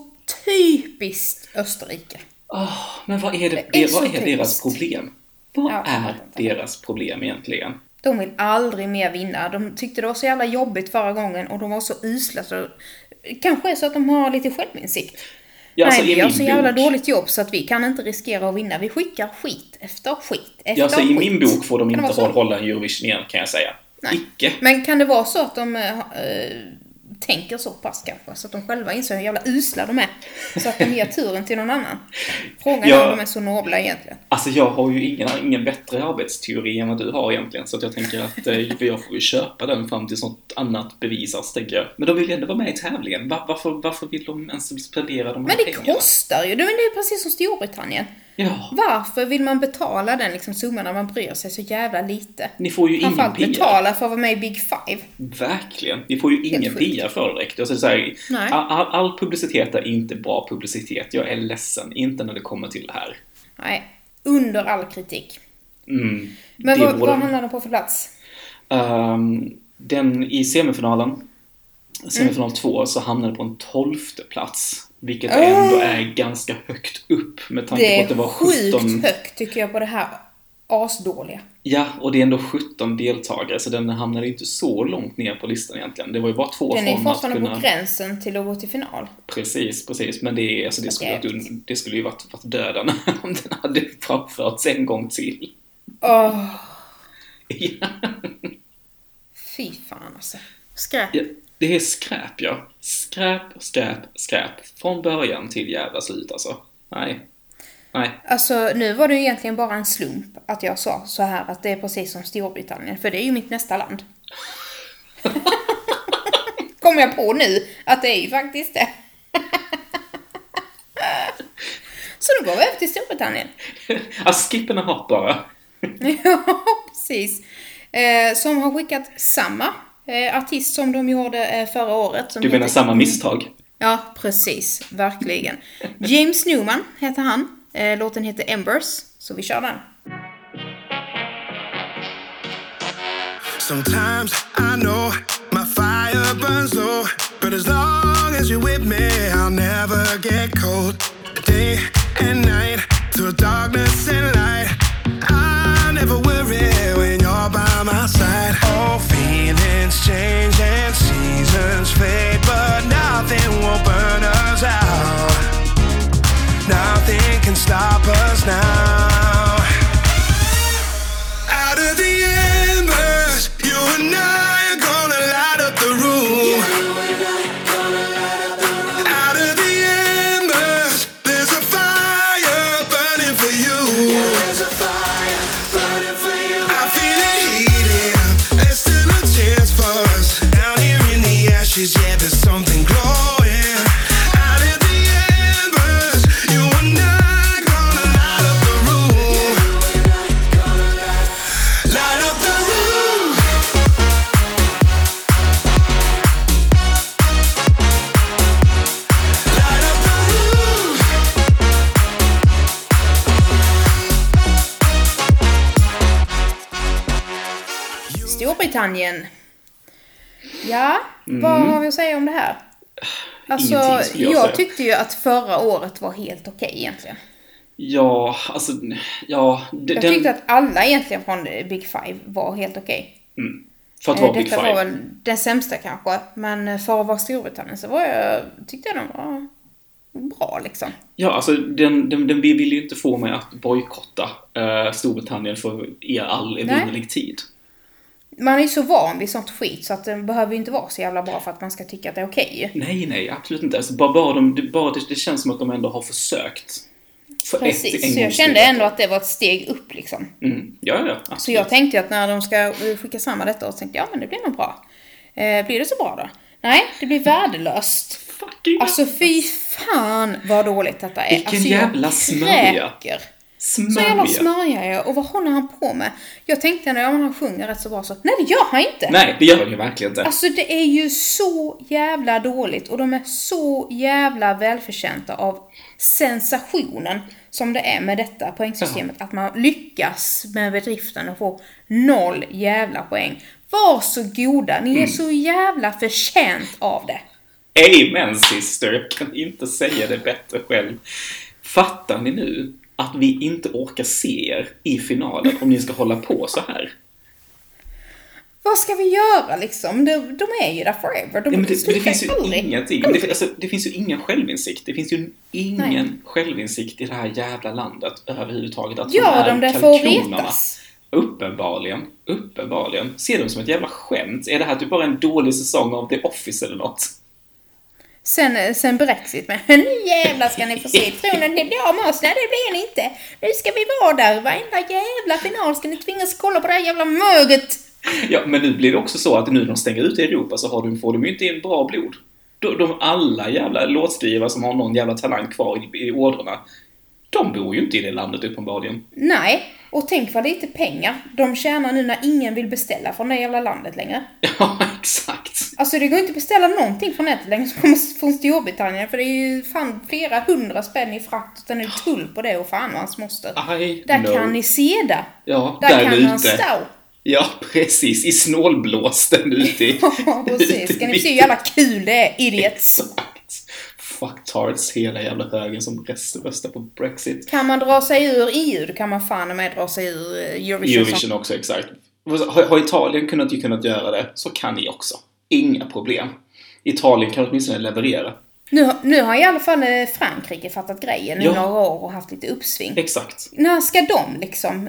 typiskt Österrike. Ah, men vad är, det, Det är vad är deras problem? Vad Ja, är deras problem egentligen? De vill aldrig mer vinna. De tyckte det var så jävla jobbigt förra gången och de var så usla så... Kanske är så att de har lite självinsikt. Ja, alltså, Nej, i vi gör min så jävla bok- dåligt jobb så att vi kan inte riskera att vinna. Vi skickar skit efter skit efter Ja, alltså, I skit. min bok får de Kan inte hålla en Eurovision igen, kan jag säga. Nej. Icke. Men kan det vara så att de äh, tänker så pass kanske? Så att de själva inser hur jävla usla de är. Så att de ger turen till någon annan. Frågan Ja. är om de är så nobla egentligen. Alltså jag har ju ingen, ingen bättre arbetsteori än vad du har egentligen, så att jag tänker att eh, jag får ju köpa den fram tills något annat bevisas, tänker jag. Men de vill ju ändå vara med i tävlingen. Va- varför, varför vill de ens spendera de här Men det pengarna? kostar ju. Det är precis som Storbritannien. Ja, Varför vill man betala den liksom summan när man bryr sig så jävla lite? ni får ju ingen PR. betala för att vara med i Big Five. Verkligen. Ni får ju ingen. PR för det direkt. Alltså, så här, all, all, publicitet är inte bra publicitet. Jag är ledsen. Inte när det kommer till det här. Nej, under all kritik. Mm, Men vad, vad hamnar de på för plats? Ehm, den i semifinalen, Mm. semifinal 2, så hamnade på en tolfte plats. Vilket Ah. ändå är ganska högt upp med tanke Det på att det är var sjukt 17... högt tycker jag på det här asdåliga. Ja, och det är ändå 17 deltagare, så den hamnade inte så långt ner på listan egentligen. Det var ju bara två Den är från att fortfarande kunna... på gränsen till att gå till final. Precis, precis. Men det, är, alltså, det, skulle, un- det skulle ju varit, varit döden om den hade framförts en gång till. Åh, Ja, fy fan alltså. Skräp. Ja, det är skräp, ja. Skräp, skräp, skräp. Från början till jävla slut, alltså. Nej. Nej. Alltså nu var det ju egentligen bara en slump att jag sa så här att det är precis som Storbritannien, för det är ju mitt nästa land. Kommer jag på nu att det är ju faktiskt det. så nu går vi över till Storbritannien. Alltså, skippen är hot bara. Ja, precis. Eh, som har skickat samma artist som de gjorde eh, förra året. Som Du menar heter- samma misstag? Ja, precis. Verkligen. James Newman heter han. Eh, låten heter Embers, så vi kör den. Sometimes I know my fire burns low, but as long as you're with me, I'll never get cold. Day and night, through darkness and light, I never worry when you're by my side. Change and seasons fade, but nothing will burn us out. Nothing can stop Storbritannien. Ja, vad har vi att säga om det här? Alltså, Mm. Ingenting jag jag, säga. tyckte ju att förra året var helt okej egentligen. Ja, alltså, ja. d- Jag den, tyckte att alla egentligen från Big Five var helt okej. för att Eh, vara Big Detta Five. var väl den sämsta kanske, men eh, för att vara Storbritannien så var jag, tyckte jag de var bra liksom. Ja, alltså den, den, den vill ju inte få mig att bojkotta eh, Storbritannien för er all evinnerlig tid. Man är ju så van vid sånt skit så att den behöver ju inte vara så jävla bra för att man ska tycka att det är okej. Nej, nej, absolut inte. Alltså, bara, bara, de, det, bara det, det känns som att de ändå har försökt. För ett, en Precis, så jag kände ändå att det var ett steg upp liksom. Mm. Ja, ja, absolut. Så jag tänkte ju att när de ska eh, skicka samman detta och tänkte ja men det blir nog bra. Eh, blir det så bra då? Nej, det blir värdelöst. Fucking Alltså fy fan vad dåligt detta är. Vilken alltså, jag jävla smörja. kräker. Så jävla smörja. smörja jag. Och vad håller han på med? Jag tänkte när han sjunger rätt så bra så, nej det gör han inte! Nej, det gör de ju verkligen inte. Alltså det är ju så jävla dåligt och de är så jävla välförtjänta av sensationen som det är med detta poängsystemet. Att man lyckas med bedriften och får noll jävla poäng. Var så goda, ni är Mm. så jävla förtjänt av det. Amen sister, kan inte säga det bättre själv. Fattar ni nu att vi inte orkar se er i finalen om ni ska hålla på så här? Vad ska vi göra liksom? De, de är ju där forever. De Ja, men det, det finns ju aldrig. ingenting. Det, alltså, det finns ju ingen självinsikt. Det finns ju ingen självinsikt i det här jävla landet överhuvudtaget. Att Gör de det för att retas? Uppenbarligen. Uppenbarligen. Ser de som ett jävla skämt? Är det här typ bara en dålig säsong av The Office eller något? Sen, eh, sen Brexit med. Nu jävlar ska ni få se. Tror ni ni blir med oss? Nej det blir ni inte. Nu ska vi vara där. Varenda jävla final ska ni tvingas kolla på det här jävla möget. Ja, men nu blir det också så att nu när de stänger ut i Europa så har de, får de ju inte in bra blod. De, de alla jävla låtskrivare som har någon jävla talang kvar i, i ådrorna, de bor ju inte i det landet uppenbarligen. Nej, och tänk vad lite pengar de tjänar nu när ingen vill beställa från det jävla landet längre. Ja, exakt. Alltså det går inte att beställa någonting från nätet längre som kommer från Storbritannien för det är ju fan flera hundra spänn i frakt och sen är det tull på det och fan och hans moster. I Där know. kan ni se det. Ja, Där, där kan ute. stå. Ja, precis. I snålblåsten ute i... Ja, precis. Ska ni se hur jävla kul det är, idiots. Fucktards, hela jävla högen som röstar på Brexit. Kan man dra sig ur EU, då kan man fan med dra sig ur eh, Eurovision. Eurovision också, exakt. Har, har Italien kunnat, ju kunnat göra det, så kan ni också. Inga problem. Italien kan åtminstone leverera. Nu, nu har i alla fall eh, Frankrike fattat grejen i Ja. några år och haft lite uppsving. Exakt. När ska de liksom...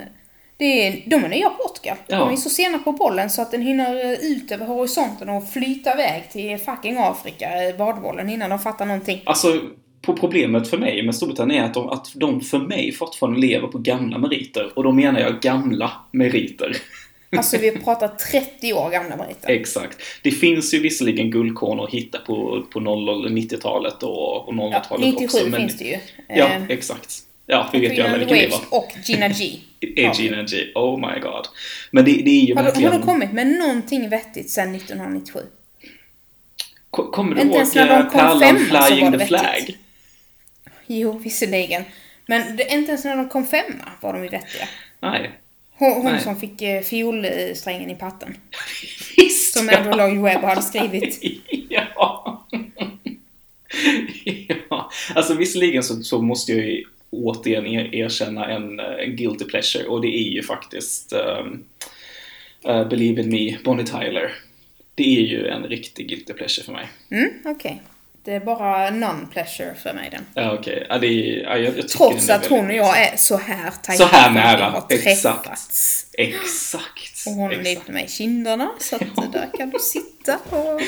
Det är, de är nya Portugal. Ja. De är så sena på bollen så att den hinner ut över horisonten och flyta iväg till fucking Afrika, eh, badbollen, innan de fattar någonting. Alltså, på problemet för mig med Storbritannien är att de, att de för mig fortfarande lever på gamla meriter. Och då menar jag gamla meriter. Alltså vi pratar 30 år gamla meriter. Exakt. Det finns ju visserligen guldkorn att hitta på, på 00 och 90-talet och, och 00-talet Ja, 97 också. men- finns det ju. Ja, Eh, exakt. Ja, vi vet ju alla vilken det var. Och Gina G. Är Gina G. Oh my god. Men det, det är ju Har verkligen... har de kommit med någonting vettigt sedan 1997? Ko- Kommer du ihåg eh, Pärlan Flying the Flag? vettigt. Jo, visserligen. Men det, inte ens när de kom femma var de ju vettiga. Nej. Hon, hon Nej. som fick eh, fiolsträngen i patten. Visst! Som Andrew Lloyd Webber hade skrivit. ja. ja. Alltså visserligen så, så måste jag ju återigen er, erkänna en, eh, en guilty pleasure och det är ju faktiskt um, uh, Believe in me, Bonnie Tyler. Det är ju en riktig guilty pleasure för mig. Mm, okej. Det är bara non-pleasure för mig den. Ja, okej. Ja, det är, ja, jag, jag tycker Trots är att hon och jag är så här tajta. Så här nära. Exakt. Exakt. Och hon Exakt. lite med i kinderna. Så att där kan du sitta och...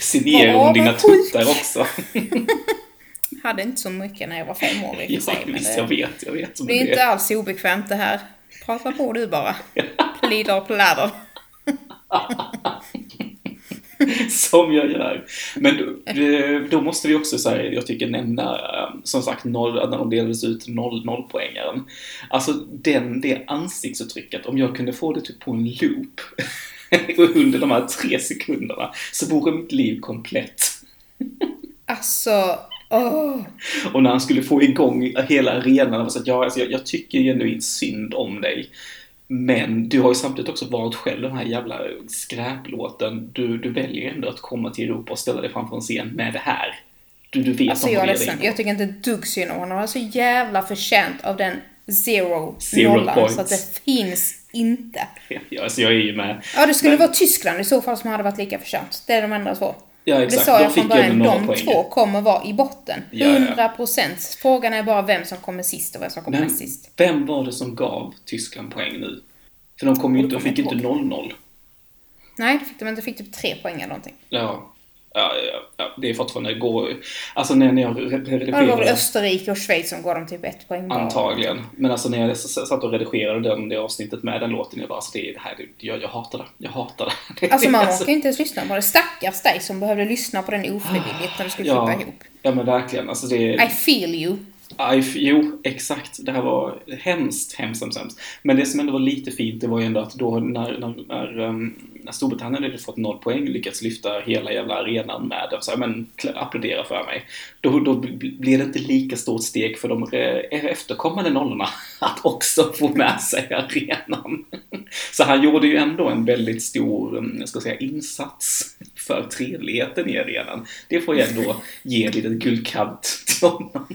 Signera om dina tuttar också. Hade inte så mycket när jag var fem år i och för sig. Men det, jag vet, jag vet. det är inte alls obekvämt det här. Prata på du bara. Plider och pläder. Som jag gör. Men då, måste vi också, så här, jag tycker, nämna, eh, som sagt, noll, när de delades ut noll, nollpoängaren. Alltså, den, det ansiktsuttrycket, om jag kunde få det typ på en loop under de här tre sekunderna, så vore mitt liv komplett. Alltså, Och när han skulle få igång hela arenan, och så att ja, alltså, jag, jag tycker genuint synd om dig. Men du har ju samtidigt också valt själv den här jävla skräplåten. Du, du väljer ändå att komma till Europa och ställa dig framför en scen med det här. Du, du vet Alltså jag är ledsen, jag tycker inte ett dugg synd om honom. Han är så jävla förtjänt av den zero, Zero nollan points. så att det finns inte. Ja, alltså jag är ju med. Ja, det skulle Men- vara Tyskland i så fall som hade varit lika förtjänt. Det är de andra två. Ja, Det exakt. sa Då jag från början, de poäng. två kommer vara i botten. Ja, ja. 100 procent. Frågan är bara vem som kommer sist och vem som kommer Men näst sist. vem var det som gav Tyskland poäng nu? För de kom ju inte, det de fick inte jag 0-0. Nej, det fick de inte. De fick typ tre poäng eller någonting. Ja. Ja, ja, det är fortfarande går. Alltså när, när jag re- Ja, det var väl redigerade, Österrike och Schweiz som gav dem typ ett poäng var. antagligen. Men alltså när jag satt och redigerade den, det avsnittet med den låten, jag bara, alltså det, det här, det, jag, jag hatar det. Jag hatar det. Alltså man orkar ju inte ens lyssna på det. Stackars dig som behövde lyssna på den ofrivilligt när du skulle klippa ja, ihop. ja, men verkligen. Alltså det, I feel you. I, jo, exakt. Det här var hemskt, hemskt, hemskt, hemskt. Men det som ändå var lite fint, det var ju ändå att då när, när, när, um, när Storbritannien hade fått noll poäng lyckats lyfta hela jävla arenan med det, men applådera för mig. Då, då blir det inte lika stort steg för de eh, eh, efterkommande nollorna att också få med sig arenan. Så han gjorde ju ändå en väldigt stor, mm, jag ska säga, insats för trevligheten i arenan. Det får jag ändå ge en liten guldkant till honom.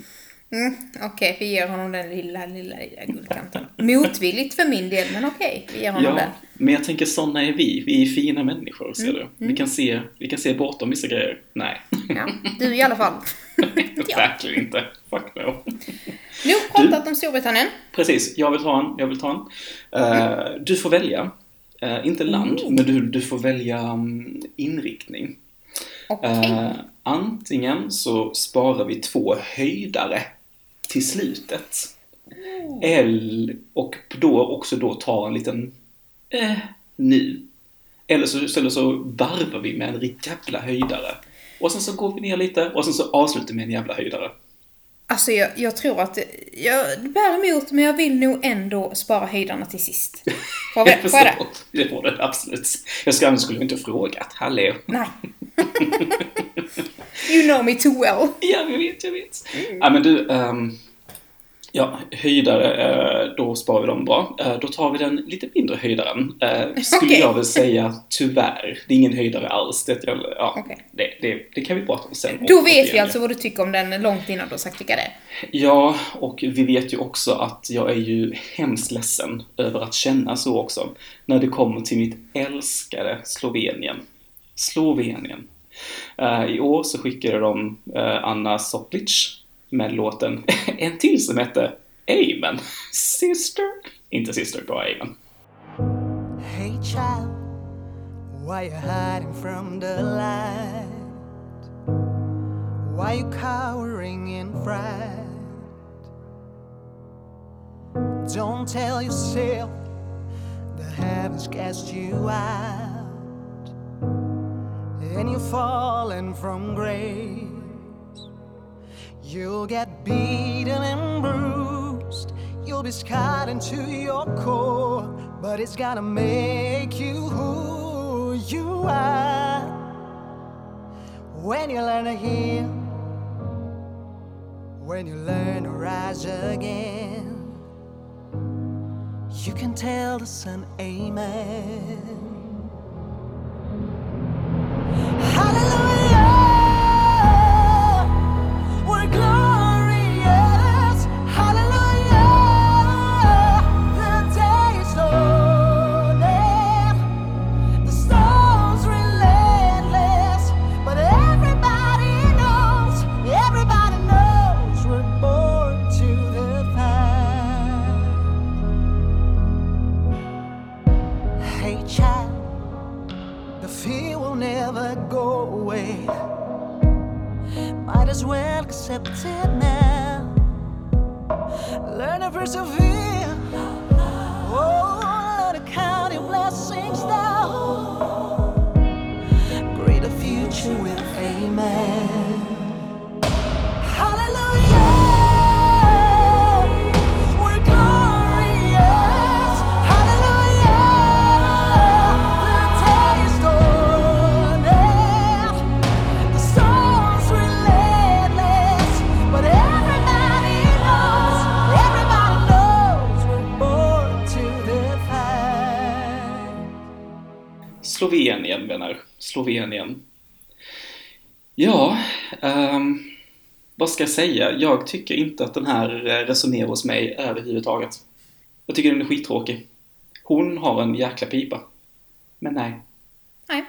Mm, okej, vi ger honom den lilla, lilla, lilla guldkanten. Motvilligt för min del, men okej, vi ger honom Ja, den. men jag tänker sådana är vi. Vi är fina människor, ser Mm, du. Vi kan, se, vi kan se bortom vissa grejer. Nej, Ja, du i alla fall. ja. verkligen inte. Fuck no. Nu pratat om Storbritannien. Precis, jag vill ta en. Jag vill ta en. Eh, du får välja. Eh, inte land, Mm. men du, du får välja mm, inriktning. Okej. Eh, antingen så sparar vi två höjdare till slutet. Eller, och då också då tar en liten eh, nu. Eller så, eller så varvar vi med en jävla höjdare. Och sen så går vi ner lite och sen så avslutar vi med en jävla höjdare. Alltså jag, jag tror att, jag bär emot men jag vill nog ändå spara höjdarna till sist. Får jag, jag det? Det får du absolut. Jag skulle, annars skulle jag inte frågat. Hallå. Nej. you know me too well. Ja, jag vet, jag vet. Ja, men du, ehm, ja, höjdare, eh, då sparar vi dem bra. Eh, då tar vi den lite mindre höjdaren. Eh, skulle Okej. jag väl säga, tyvärr. Det är ingen höjdare alls. Det, ja, Okej. det, det, det kan vi prata om sen. Då vet vi alltså vad du tycker om den långt innan du har sagt vilka det är. Ja, och vi vet ju också att jag är ju hemskt ledsen över att känna så också. När det kommer till mitt älskade Slovenien. Slovenien. Eh, I år så skickade de eh, Anna Soplic med låten en till som hette Amen. Sister. Inte Sister, bara Amen. Hey child, why you hiding from the light? Why you cowering in fright? Don't tell yourself the heavens cast you out, and you're falling from grace. You'll get beaten and bruised. You'll be scarred into your core, but it's gonna make you who you are. When you learn to heal, when you learn to rise again, you can tell the sun, Amen. Säga? Jag tycker inte att den här eh, resonerar hos mig överhuvudtaget. Jag tycker den är skittråkig. Hon har en jäkla pipa. Men nej. Nej.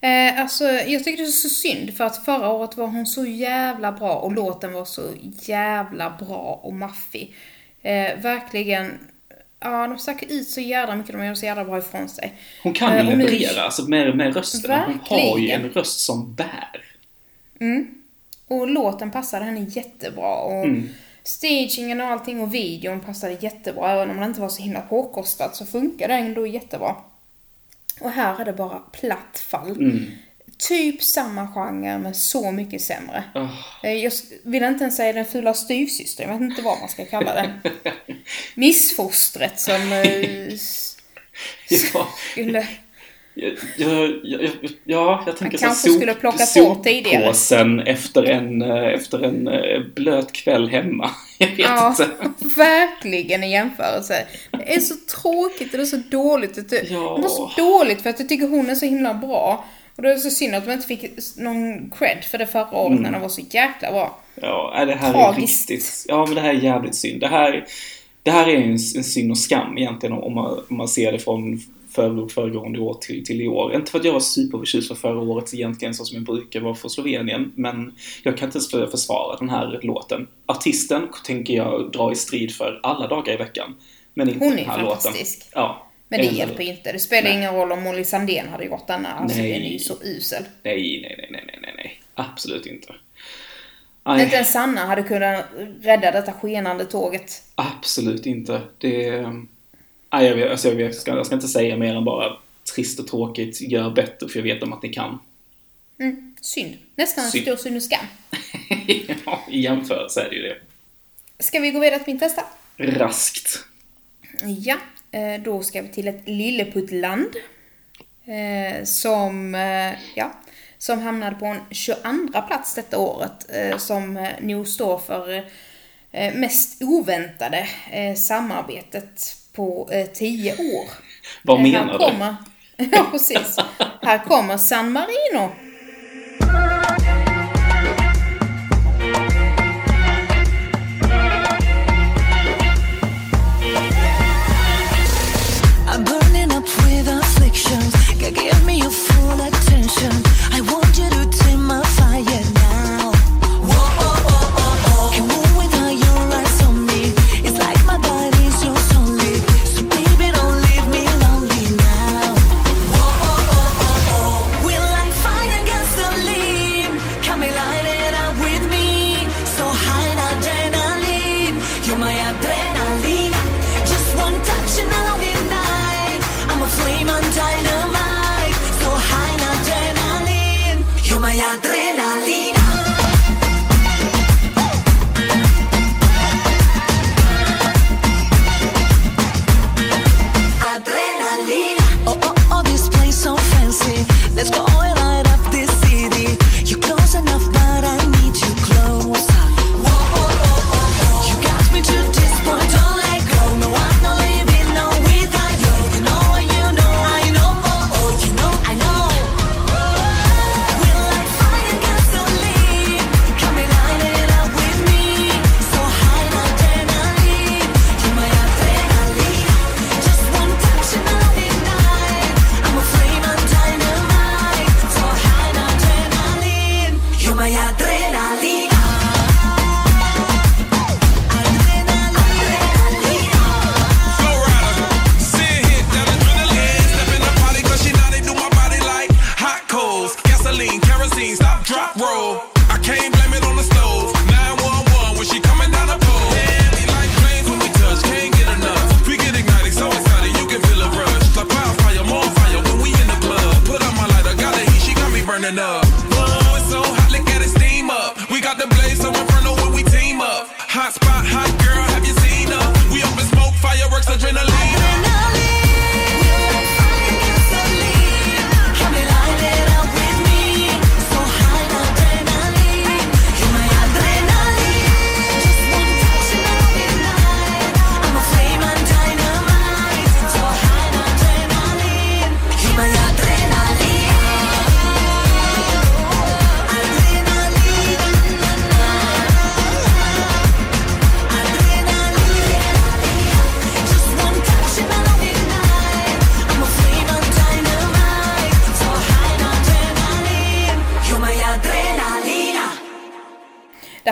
Eh, alltså, jag tycker det är så synd för att förra året var hon så jävla bra och låten var så jävla bra och maffig. Eh, verkligen, ja de stack ut så jävla mycket, de gör så jävla bra ifrån sig. Hon kan Eh, ju nu- leverera, alltså med, med rösten. Hon har ju Verkligen. en röst som bär. Och låten passade henne jättebra och Mm. stagingen och allting och videon passade jättebra. Även om den inte var så himla påkostad så funkade den ändå jättebra. Och här är det bara platt fall. Mm. Typ samma genre men så mycket sämre. Eh, Jag vill inte ens säga den fula styvsystern, jag vet inte vad man ska kalla den. Missfostret som eh, Ja, skulle... jag, jag, ja, jag tänker kanske så skulle tidigare. soppåsen efter en, eh, efter en eh, blöt kväll hemma. Jag vet Ja, inte. verkligen i jämförelse. Det är så tråkigt och det är så dåligt. Det Ja. det var så dåligt för att jag tycker hon är så himla bra. Och det är så synd att de inte fick någon cred för det förra året Mm. när den var så jäkla bra. Ja, nej, det här Tragiskt. är riktigt... Ja, men det här är jävligt synd. Det här, det här är en, en synd och skam egentligen om man, om man ser det från förra, föregående år till, till i år. Inte för att jag var superförtjust för förra året egentligen så som jag brukar vara för Slovenien, men jag kan inte ens för- försvara den här låten. Artisten tänker jag dra i strid för alla dagar i veckan. Men inte Hon är den här låten. fantastisk. Ja. Men det hjälper ju inte. Det spelar ingen roll om Molly Sandén hade gjort denna. Alltså Nej. den är ju så usel. Nej, nej, nej, nej, nej, nej, nej. Absolut inte. Nej. Inte ens Sanna hade kunnat rädda detta skenande tåget. Absolut inte. Det... Nej, jag, vet, alltså jag, vet, jag, ska, jag ska inte säga mer än bara trist och tråkigt. Gör bättre, för jag vet om att ni kan. Mm, synd. Nästan Synd. stor synd och skam. ja, I jämförelse är det ju det. Ska vi gå vidare till min testa? Raskt. Ja, eh, då ska vi till ett lilleputtland. Eh, som, eh, ja, som hamnade på en 22 plats detta året. Som nog står för mest oväntade samarbetet på eh, 10 år. Vad menar här du? kommer, Ja, precis. Här kommer San Marino. Give me your full attention. I want you to tame my fire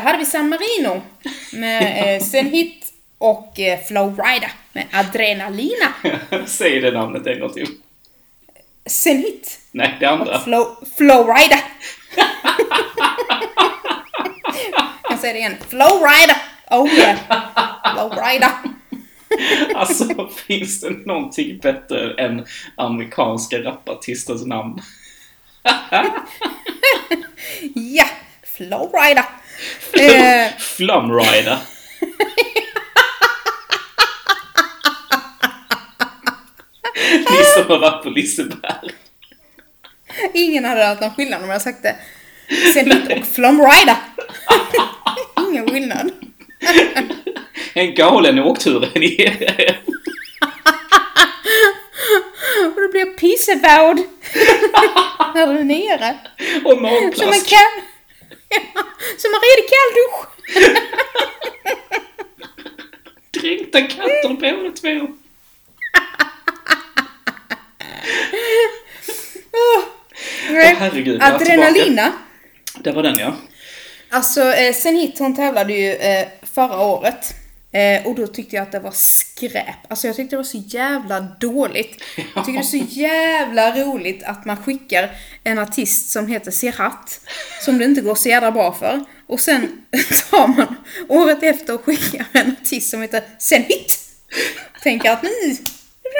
hade vi San Marino med eh, Zenhit och eh, Flowrider med Adrenalina. Säg det namnet en gång till. Zenhit Nej, det andra. Flow, Flowrider. Jag säger det igen. Flowrider! Oh yeah! Flowrider. Alltså, finns det någonting bättre än amerikanska rapartisters namn? Ja! Flowrider. Eh, Flumrider. Ni som har varit på Liseberg. ingen hade hört någon skillnad om jag sagt det. Zenhit och Flowrider. Ingen skillnad. En galen åktur i er. Och då blir jag pissevård. När du är nere. Och Som en magplask. Som en redig kalldusch. Dränkta katter båda två. Nej, herregud, jag är Adrenalina. Det var den ja. Alltså, eh, Zenit hon tävlade ju eh, förra året. Eh, och då tyckte jag att det var skräp. Alltså jag tyckte det var så jävla dåligt. Jag tycker det är så jävla roligt att man skickar en artist som heter Serhat. Som det inte går så jävla bra för. Och sen tar man året efter och skickar en artist som heter Zenhit. Tänker att nu, nu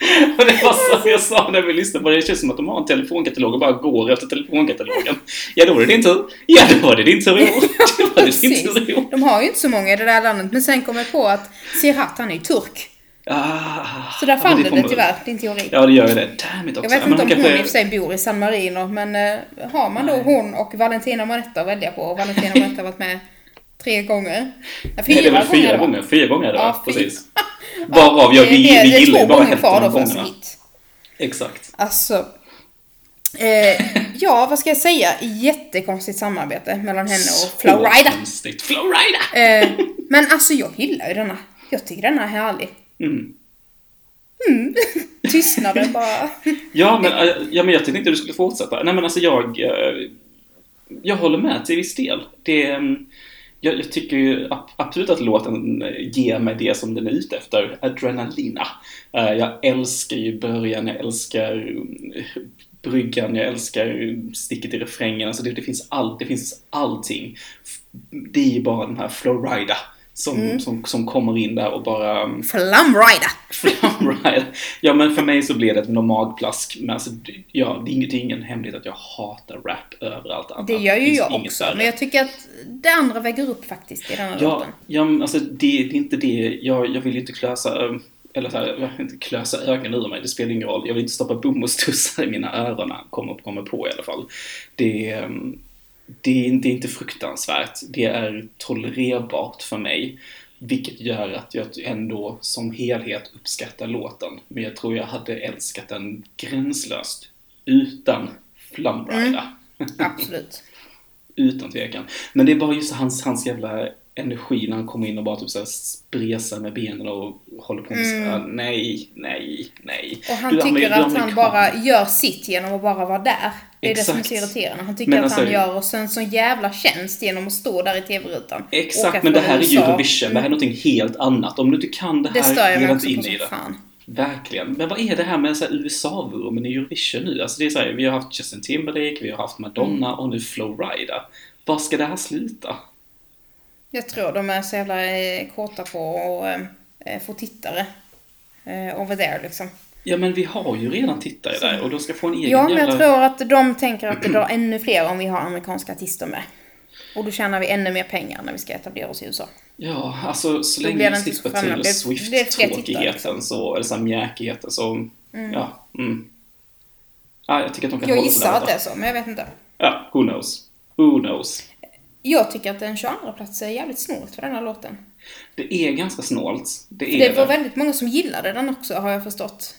det. Och det var så jag sa när vi lyssnade på det, det känns som att de har en telefonkatalog och bara går efter telefonkatalogen. Ja, då var det din tur. Ja, då var det din tur i år. Då var det din tur i år. De har ju inte så många i det där landet. Men sen kom jag på att Serhat han är ju turk. Ah, Så där fann det man- tyvärr, din teori. Ja, det gör ju det. Damn it också. Jag vet inte om kanske- hon i och för sig bor i San Marino, men eh, har man då hon och Valentina Monetta att välja på, och Valentina Monetta har varit med tre gånger. Ja, Nej, det är väl fyra va? gånger. Fyra gånger är det? Ja, fyra. Precis. Varav jag, vi, vi gillar ju bara gånger hälften av gångerna. Exakt. Alltså. Eh, ja, vad ska jag säga? Jättekonstigt samarbete mellan henne och Flowrider. Så konstigt. Flowrider! Eh, men alltså jag gillar ju denna. Jag tycker denna är härlig. Mm. Tystnaden bara. Ja, men, äh, ja, men jag tänkte inte du skulle fortsätta. Nej, men alltså jag... eh, Jag håller med till viss del. Det, mm, jag, jag tycker ju absolut att låten eh, ger mig det som den är ute efter. Adrenalina. Eh, jag älskar ju början, jag älskar eh, bryggan, jag älskar sticket i refrängen. Alltså det, det, finns allt, det finns allting. Det är ju bara den här Florida som, som, som kommer in där och bara... mm, Flumrider. Flumride. Ja, men för mig så blir det ett magplask. Men alltså, ja, det är inget- det är ingen hemlighet att jag hatar rap över allt annat. Det gör ju finns jag också. värre. Men jag tycker att det andra väger upp faktiskt i den här Ja, låten. ja men alltså det, det är inte det. Jag, jag vill ju inte klösa, eh, eller så här, inte klösa ögonen ur mig. Det spelar ingen roll. Jag vill inte stoppa bomullstussar i mina öron kommer, kommer på i alla fall. Det, är, ehm, det, är, är inte fruktansvärt. Det är tolererbart för mig. Vilket gör att jag ändå som helhet uppskattar låten. Men jag tror jag hade älskat den gränslöst utan Flumrider. Absolut. Utan tvekan. Men det är bara just hans, hans jävla energi när han kommer in och bara typ såhär spresar med benen och håller på med mm. Nej, nej, nej. Och han Du tycker är att han bara gör sitt genom att bara vara där. Det är det som är Exakt. så irriterande. Han tycker Men att alltså- han gör oss en sån jävla tjänst genom att stå där i tv-rutan. Exakt, men det här är ju. Eurovision. Det här är någonting helt annat. Om du inte kan det här, Det stör jag mig också inte på in i det. fan. Verkligen. Men vad är det här med USA-vurmen i Eurovision nu? Alltså det är så här, vi har haft Justin Timberlake, vi har haft Madonna Mm. och nu Flowrider. Var ska det här sluta? Jag tror de är så jävla eh, kåta på att eh, få tittare. Eh, over there liksom. Ja, men vi har ju redan tittare där och de ska få en egen Ja, men jag jävla... tror att de tänker att det drar ännu fler om vi har amerikanska artister med. Och då tjänar vi ännu mer pengar när vi ska etablera oss i USA. Ja, alltså så länge vi det slipper. Taylor Det- det fler tittare, Swift-tråkigheten liksom. så, eller så här mjäkigheten så, ja. Mm. ja. Jag tycker att de kan Jag hålla gissar att det är så, men jag vet inte. Ja, who knows. Who knows. Jag tycker att en 22 plats är jävligt snålt för den här låten. Det är ganska snålt. Det är det var väldigt många som gillade den också, har jag förstått.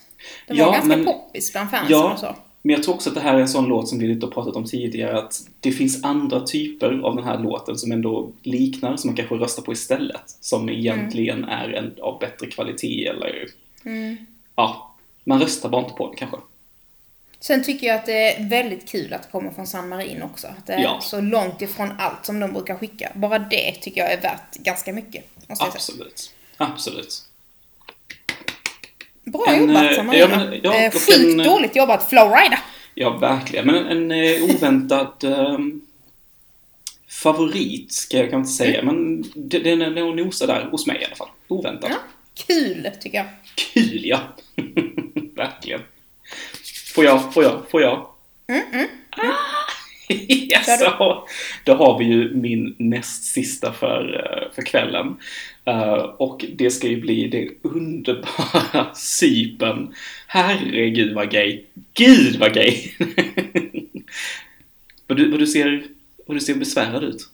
Den Ja, var ganska men- poppis bland fansen Ja, och så. men jag tror också att det här är en sån låt som vi lite har pratat om tidigare, att det finns andra typer av den här låten som ändå liknar, som man kanske röstar på istället, som egentligen är en av bättre kvalitet eller, Mm. ja, man röstar bara inte på den kanske. Sen tycker jag att det är väldigt kul att det kommer från San Marin också. Att det är Ja. så långt ifrån allt som de brukar skicka. Bara det tycker jag är värt ganska mycket. Absolut. Absolut. Bra En, jobbat eh, San ja, men- ja, eh, sjukt en, eh, dåligt jobbat Flowrider. Ja, verkligen. Men en, en oväntad ehm, favorit ska jag kanske inte säga, men det- den är nog nosar där hos mig i alla fall. Oväntad. Ja, kul tycker jag. Kul, ja. verkligen. Får jag, får jag, får jag? Mm, Ah, yes, så, då har vi ju min näst sista för, eh, för kvällen. Eh, och det ska ju bli det underbara Cypern. Herregud vad gay. Gud vad gay! vad, du, vad, du ser, vad du ser besvärad ut.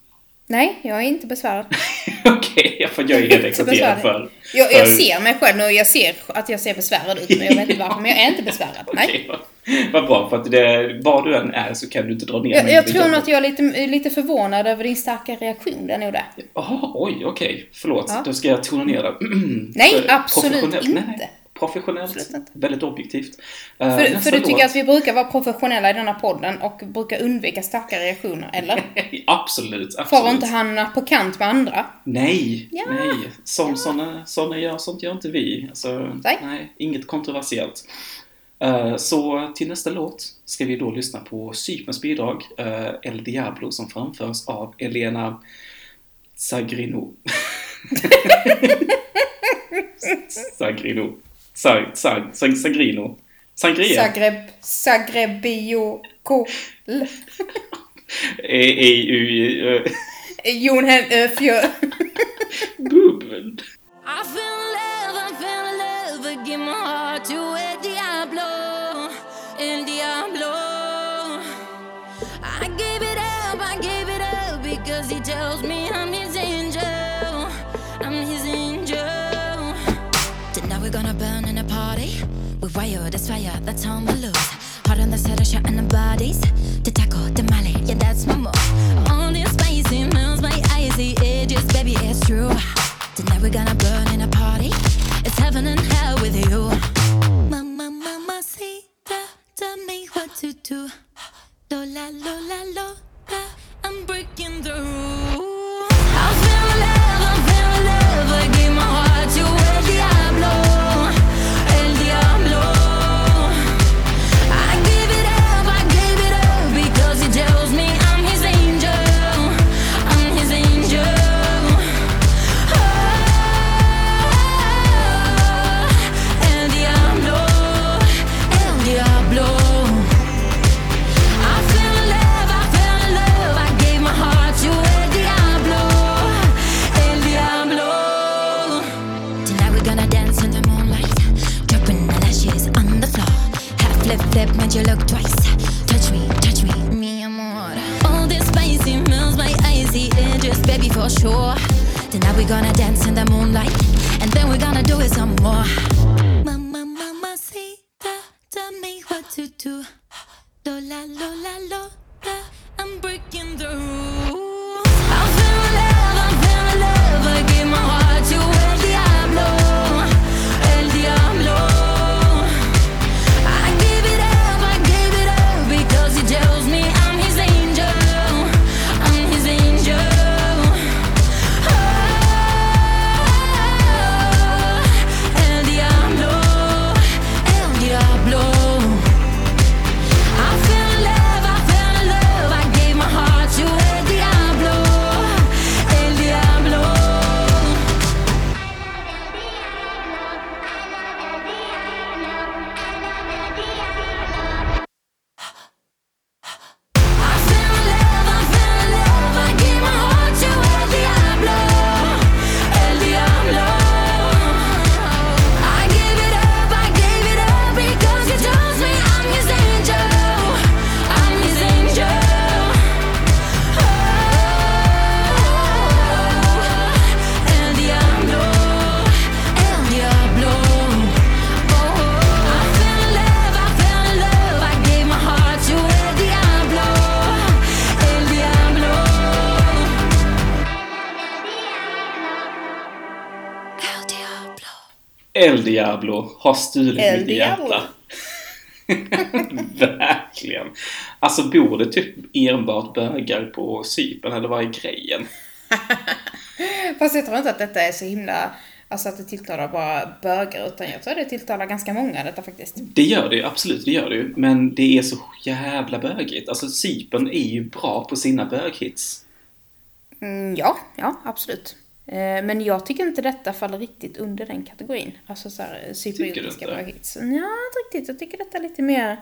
Nej, jag är inte besvärad. Okej, för jag är helt exalterad för... Jag, för- jag ser mig själv nu, jag ser att jag ser besvärad ut, men jag vet inte varför. Men jag är inte besvärad. Nej. Okej, vad- bra, för att det, var du än är så kan du inte dra ner Jag, jag tror nog att jag är lite, lite förvånad över din starka reaktion, det är nog det. Jaha, oj, okej. Förlåt. Ja. Då ska jag tona ner det. Nej, absolut inte. Nej, nej. Professionellt. Väldigt objektivt. Uh, För, för du tycker låt. att vi brukar vara professionella i denna podden och brukar undvika starka reaktioner, eller? Absolut, För absolut. att inte hamna på kant med andra. Nej, Ja. nej. Som, såna, såna gör, sånt gör inte vi. Alltså, Nej. inget kontroversiellt. Eh, så till nästa låt ska vi då lyssna på Cyperns bidrag, eh, El Diablo, som framförs av Elena Sagrino. Sagrino. Sag, sag, sag, Sagrino. Sangria. Zagreb, Zagrebio, Kol. E, e, Jon Hen, ö, Fjö. bubbel. I fell in love, I fell in love, I give my heart to El Hard on the bodies. The taco, the mali, yeah, that's my move. All this spicy melts my icy edges, baby, it's true. Tonight we're gonna burn in a party. It's heaven and hell with you. Mama, mama, see, tell me what to do. Lola, Lola, Lola, I'm breaking the rules. Sure. Tonight we're gonna dance in the moonlight, and then we're gonna do it some more. Mama, mama, see, tell me what to do. Lola, Lola, Lola, I'm breaking the rules. Diablo. Har stulit El mitt Diablo. hjärta. Verkligen. Alltså bor det typ enbart bögar på Cypern eller vad är grejen? Fast jag tror inte att detta är så himla, alltså att det tilltalar bara bögar, utan jag tror det tilltalar ganska många detta faktiskt. Det gör det ju, absolut, det gör det ju. Men det är så jävla bögigt. Alltså Cypern är ju bra på sina böghits. Mm, ja, ja, absolut. Eh, Men jag tycker inte detta faller riktigt under den kategorin. Alltså såhär cypriotiska inte? böghits. Ja, inte riktigt. Jag tycker detta är lite mer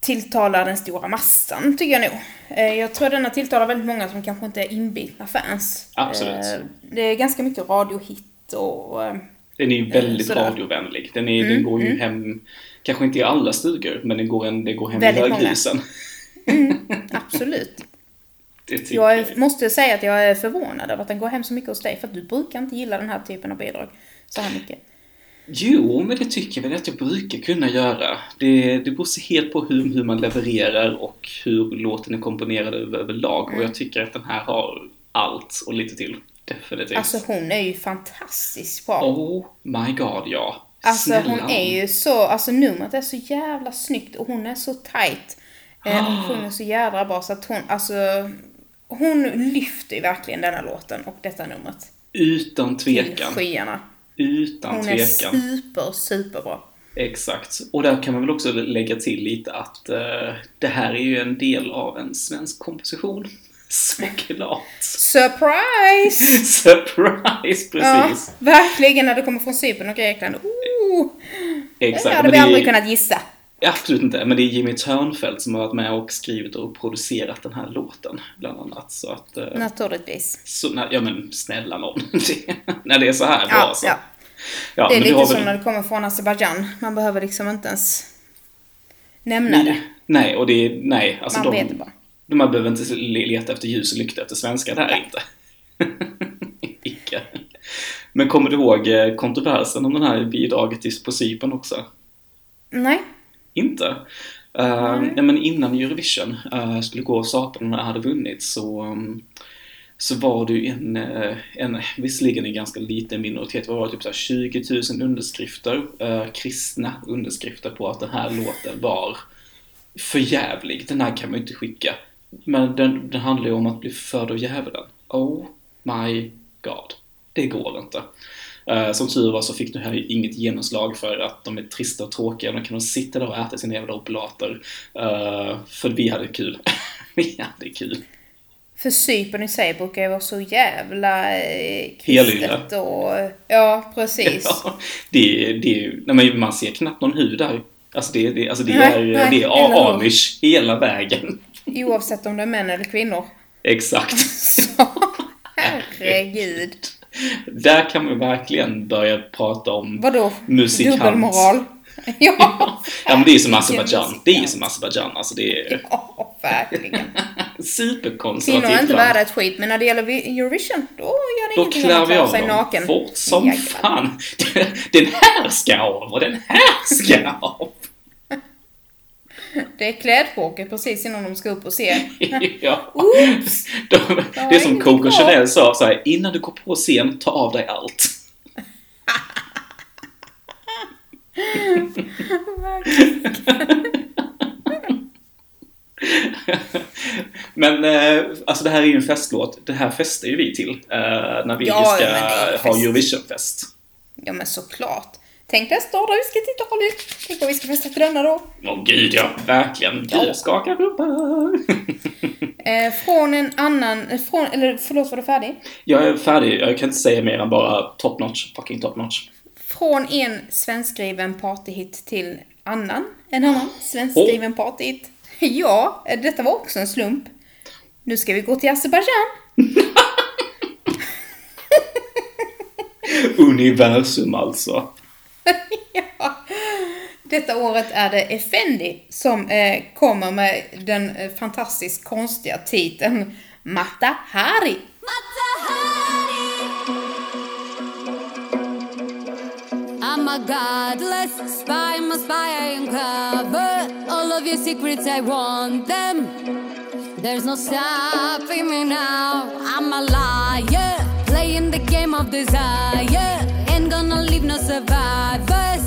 tilltalar den stora massan, tycker jag nog. Eh, Jag tror denna tilltalar väldigt många som kanske inte är inbitna fans. Absolut. Eh, Det är ganska mycket radiohit och... eh, Den är ju väldigt sådär. radiovänlig. Den, är, den går ju hem, kanske inte i alla stugor, men den går, en, den går hem Väldigt i höghusen. Absolut. Jag är, måste säga att jag är förvånad över att den går hem så mycket hos dig, för att du brukar inte gilla den här typen av bidrag så här mycket. Jo, men det tycker jag väl att jag brukar kunna göra. Det, det beror helt på hur, hur man levererar och hur låten är komponerad över, överlag. Mm. Och jag tycker att den här har allt och lite till. Definitivt. Alltså hon är ju fantastiskt bra. Oh my god, ja. Alltså Snälla hon är ju så, alltså numret är så jävla snyggt och hon är så tight. Eh, hon sjunger så jävla bra så att hon, alltså hon lyfter ju verkligen denna låten och detta numret. Utan Till tvekan. skyarna. Utan Hon är tvekan. super, superbra. Exakt. Och där kan man väl också lägga till lite att eh, det här är ju en del av en svensk komposition. Såklart. Surprise! Surprise, Ja, precis. verkligen när det kommer från Cypern och Grekland. Oh, Exakt. det hade vi det är- aldrig kunnat gissa. Absolut inte, men det är Jimmy Törnfeldt som har varit med och skrivit och producerat den här låten, bland annat. Så att... eh, Naturligtvis. Så, nej, ja men snälla. Det- När det är så här bra Ja, så. ja. Ja, Det är lite väl- som när det kommer från Azerbajdzjan. Man behöver liksom inte ens nämna det. Nej, och det är, nej, alltså Man de, vet det bara. de man behöver inte le- leta efter ljus och lykta efter svenska där inte. Icke. Men kommer du ihåg eh, kontroversen om den här bidraget på Cypern också? Nej. Inte? Uh, nej, men innan Eurovision eh, skulle gå och hade vunnit så, um, så var det ju en, eh, en, visserligen en ganska liten minoritet, det var typ så här 20 000 underskrifter, eh, kristna underskrifter på att den här låten var för jävlig. Den här kan man ju inte skicka. Men den, den handlar ju om att bli förd av djävulen. Oh my god. Det går inte. Eh, som tur var så fick det här inget genomslag för att de är trista och tråkiga. De kan de sitta där och äta sina jävla oblater. Eh, för vi hade kul. vi hade kul. För Cypern i sig brukar ju vara så jävla eh, kristet och... Ja, precis. Ja, det, det, ju- nej, man ser knappt någon hud där. Alltså det, det, alltså det Nej, är, nej, det är amish hela vägen. Oavsett om det är män eller kvinnor. Exakt. Så, herregud. Där kan man verkligen börja prata om Vadå? musikant. Dubbelmoral? Ja, Ja men det är som verkligen Azerbajdzjan. Det är som Azerbajdzjan. Alltså det är Ja, verkligen. superkonservativt Kvinnor är inte värda ett skit, men när det gäller Eurovision, då gör det Då ingenting om man klarar sig naken. fort som Jajamän. fan. Den här ska av och den här ska av. Det är klädchocker precis innan de ska upp och se. ja. Oops! De, det är som Coco. Chanel sa så här, innan du går på scen, ta av dig allt. Men eh, alltså det här är ju en festlåt. Det här festar ju vi till eh, när vi Ja, ska det ha fest. Eurovisionfest. Ja men såklart. Tänk nästa år då vi ska till Italien. Tänk vad vi ska festa till denna då. Åh gud ja, verkligen. Ja. Du skakar rumpor. Eh, från en annan, eh, från, eller förlåt var du färdig? Jag är färdig. Jag kan inte säga mer än bara top notch. Fucking top notch. Från en svenskskriven partyhit till annan, en annan svenskskriven partyhit. Ja, eh, detta var också en slump. Nu ska vi gå till Azerbajdzjan. Universum alltså. ja. Detta året är det Effendi som eh, kommer med den eh, fantastiskt konstiga titeln Mata Hari. I'm a godless spy, I'm a spy, I uncover all of your secrets, I want them. There's no stopping me now. I'm a liar, playing the game of desire. Gonna leave no survivors.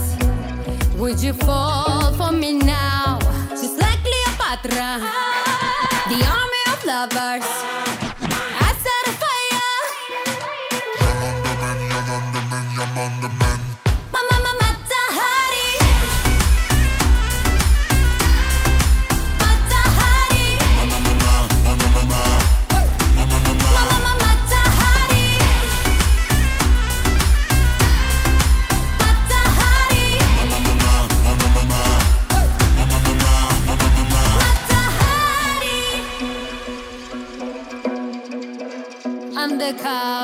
Would you fall for me now? Just like Cleopatra, the army of lovers.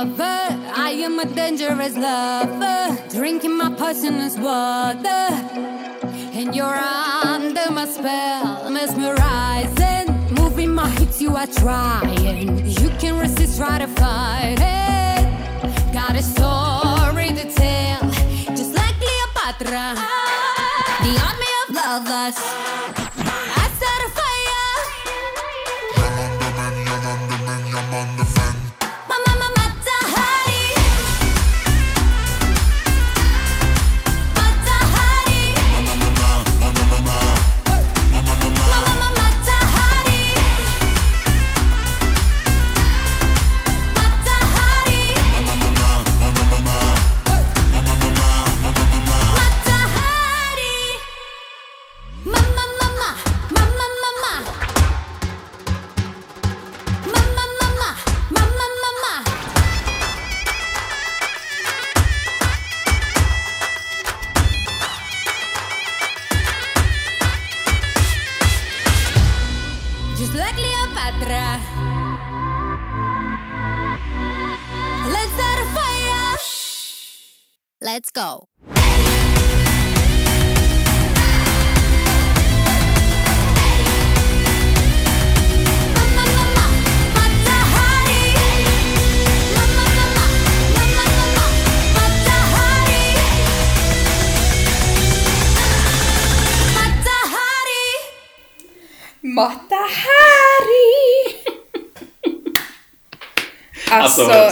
Undercover, I am a dangerous lover. Drinking my poisonous water. And you're under my spell, mesmerizing. Moving my hips, you are trying. You can resist, try to fight it. Got a story to tell, just like Cleopatra. The army of lovers.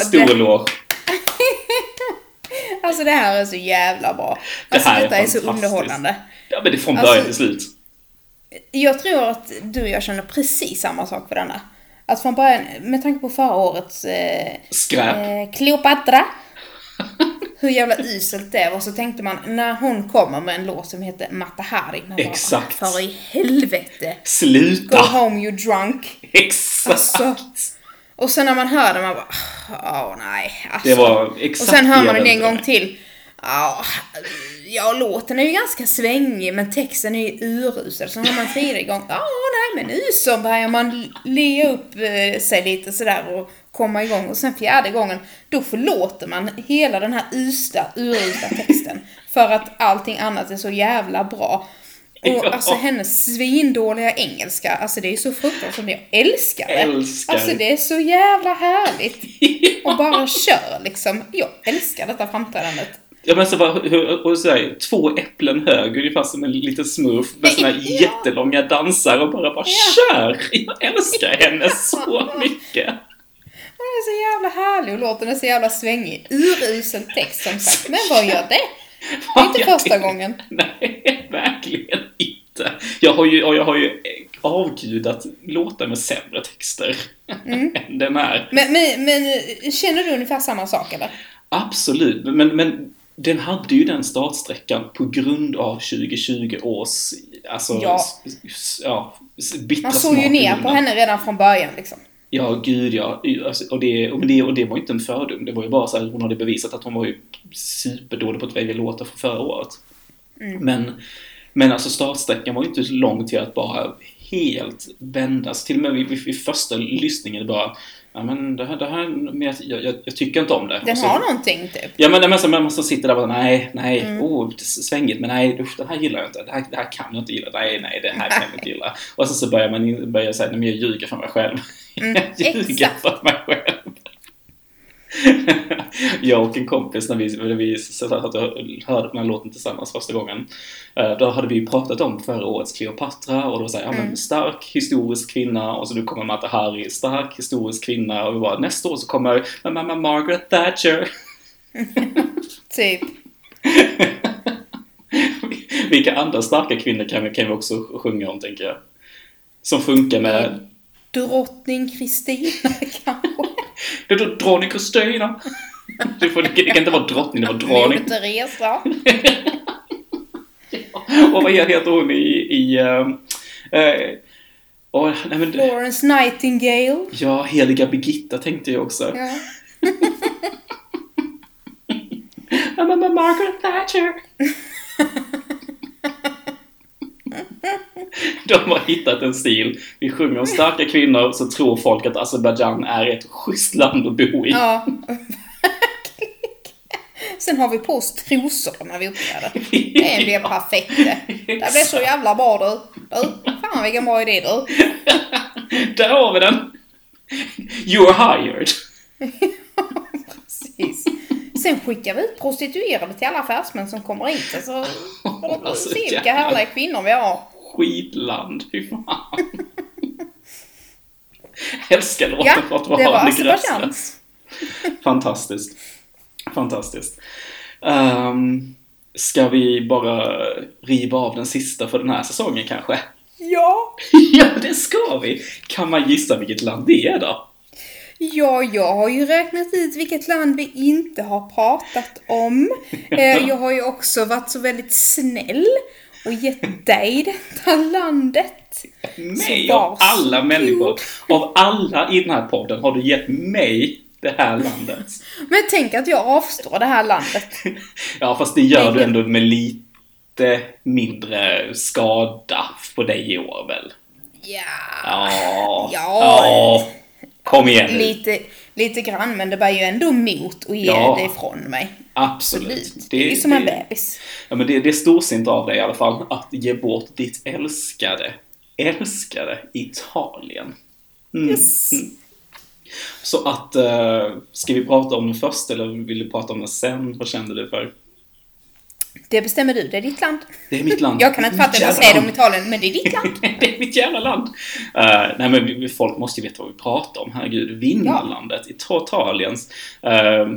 Stor det, eloge. alltså det här är så jävla bra. Det Alltså här är detta är, så underhållande. Ja, men det är från Alltså- början till slut. Jag tror att du och jag känner precis samma sak för denna. Att från början, med tanke på förra årets eh, Skräp. eh, Cleopatra. Hur jävla uselt det var. Så tänkte man, när hon kommer med en låt som heter Matahari. Man bara, Exakt. För i helvete. Go Sluta! home you drunk. Exakt! Alltså, och sen när man hör det, man bara, åh nej. Alltså. Det var och exakt sen hör man den en gång till. Ja, ja, låten är ju ganska svängig men texten är ju urusel. Så hör man tredje gång, ja nej men nu så börjar man le upp eh, sig lite sådär och komma igång. Och sen fjärde gången, då förlåter man hela den här usla, urusla texten. För att allting annat är så jävla bra. Och Ja. alltså hennes svindåliga engelska, alltså det är så fruktansvärt, jag älskar det. Älskar. Alltså det är så jävla härligt. Och bara kör liksom. Jag älskar detta framträdandet. Ja men så var, hur, och så här, två äpplen hög, ungefär som en liten smurf med såna här Ja. jättelånga dansar och bara, bara kör! Jag älskar henne så mycket! Hon är så jävla härlig och låten är så jävla svängig. Urusel text som sagt. Men vad gör det? Det är inte första gången. Nej, verkligen inte. Jag har ju, jag har ju avgudat låtar med sämre texter Mm. än den här. Men, men, men känner du ungefär samma sak eller? Absolut, men, men den hade ju den startsträckan på grund av 2020 års, alltså, Ja. ja, bittra Man såg ju ner på henne redan från början liksom. Ja, gud ja. Alltså, och, det, och, det, och det var ju inte en fördom. Det var ju bara så här, hon hade bevisat att hon var ju superdålig på att välja låtar från förra året. Mm. Men, men alltså startsträckan var ju inte så lång till att bara helt vändas. Till och med vid, vid, vid första lyssningen bara, ja men det här, det här men jag, jag, jag tycker inte om det. Den så, har någonting typ. Ja men, men, så, man måste sitta där och bara, nej, nej, Mm. oh, svängigt, men nej, usch, det här gillar jag inte, det här, det här kan jag inte gilla, nej, nej, det här kan jag inte gilla. Och sen så börjar man börjar säga, nej men jag ljuger för mig själv. Mm, jag ljuger exakt. för mig själv. jag och en kompis när vi, när vi satt och hörde den här låten tillsammans första gången. eh, Då hade vi ju pratat om förra årets Cleopatra och då var såhär, ja men Mm. stark historisk kvinna och så nu kommer Mata Hari, stark historisk kvinna och vi bara nästa år så kommer mamma Margaret Thatcher. Typ. Vilka andra starka kvinnor kan vi, kan vi också sjunga om, tänker jag? Som funkar med... Drottning Kristina kanske? Det är Drottning Kristina. Det, får, det kan inte vara drottning, det var. Moder Teresa? Och vad heter hon i... i ehm, eh, åh, nej men, Florence Nightingale? ja, heliga Birgitta tänkte jag också. Ja. I'm a Margaret Thatcher. De har hittat en stil. Vi sjunger om starka kvinnor så tror folk att Azerbajdzjan är ett schysst land att bo i. Ja, Sen har vi på oss trosor när vi uppträder. Det blir perfekt det. Det blir så jävla bra du. Du, fan vilken bra idé du. Där har vi den! You're hired. Sen skickar vi ut prostituerade till alla affärsmän som kommer hit. Så Alltså, se vilka härliga kvinnor vi har. Skitland, fy fan. Älskar låten Ja, för att vara var det grövsta. Azerbajdzjans. Fantastiskt. Fantastiskt. Um, ska vi bara riva av den sista för den här säsongen kanske? Ja. ja, det ska vi! Kan man gissa vilket land det är då? Ja, jag har ju räknat ut vilket land vi inte har pratat om. Eh, Jag har ju också varit så väldigt snäll och gett dig detta landet. Mig av alla människor, av alla i den här podden har du gett mig det här landet. Men tänk att jag avstår det här landet. Ja, fast det gör du ändå med lite mindre skada på dig i år väl? Ja, Ja. Ja. ja. Kom igen lite, lite grann, men det var ju ändå emot att ge Ja. det ifrån mig. Absolut. Absolut. Det är ju som en bebis. Ja, men det, det är storsint av dig i alla fall att ge bort ditt älskade, älskade Italien. Mm. Yes. Mm. Så att, eh, ska vi prata om den först eller vill du prata om den sen? Vad känner du för? Det bestämmer du, det är ditt land. Det är mitt land. Jag kan inte fatta att jag Jävla säger om. Italien, men det är ditt land. det är mitt jävla land. Eh, nej men folk måste ju veta vad vi pratar om. Herregud, vinnarlandet. Italiens uh,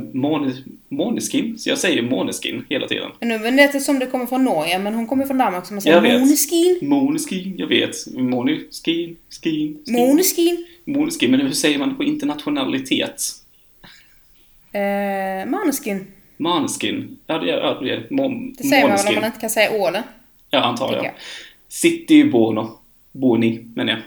Måneskin. Så jag säger Måneskin hela tiden. Nu men det är som det kommer från Norge, men hon kommer från Danmark som man säger. Måneskin. Måneskin, jag vet. Måneskin, skin, skin. Måneskin. Måneskin, men hur säger man på internationalitet? Eh, Måneskin. Måneskin. Ja, det är ja, det. är Må, Det säger man väl om man inte kan säga åle. Ja, antar jag. City Bono. Boni, menar jag.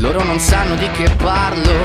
Loro non sanno di che parlo,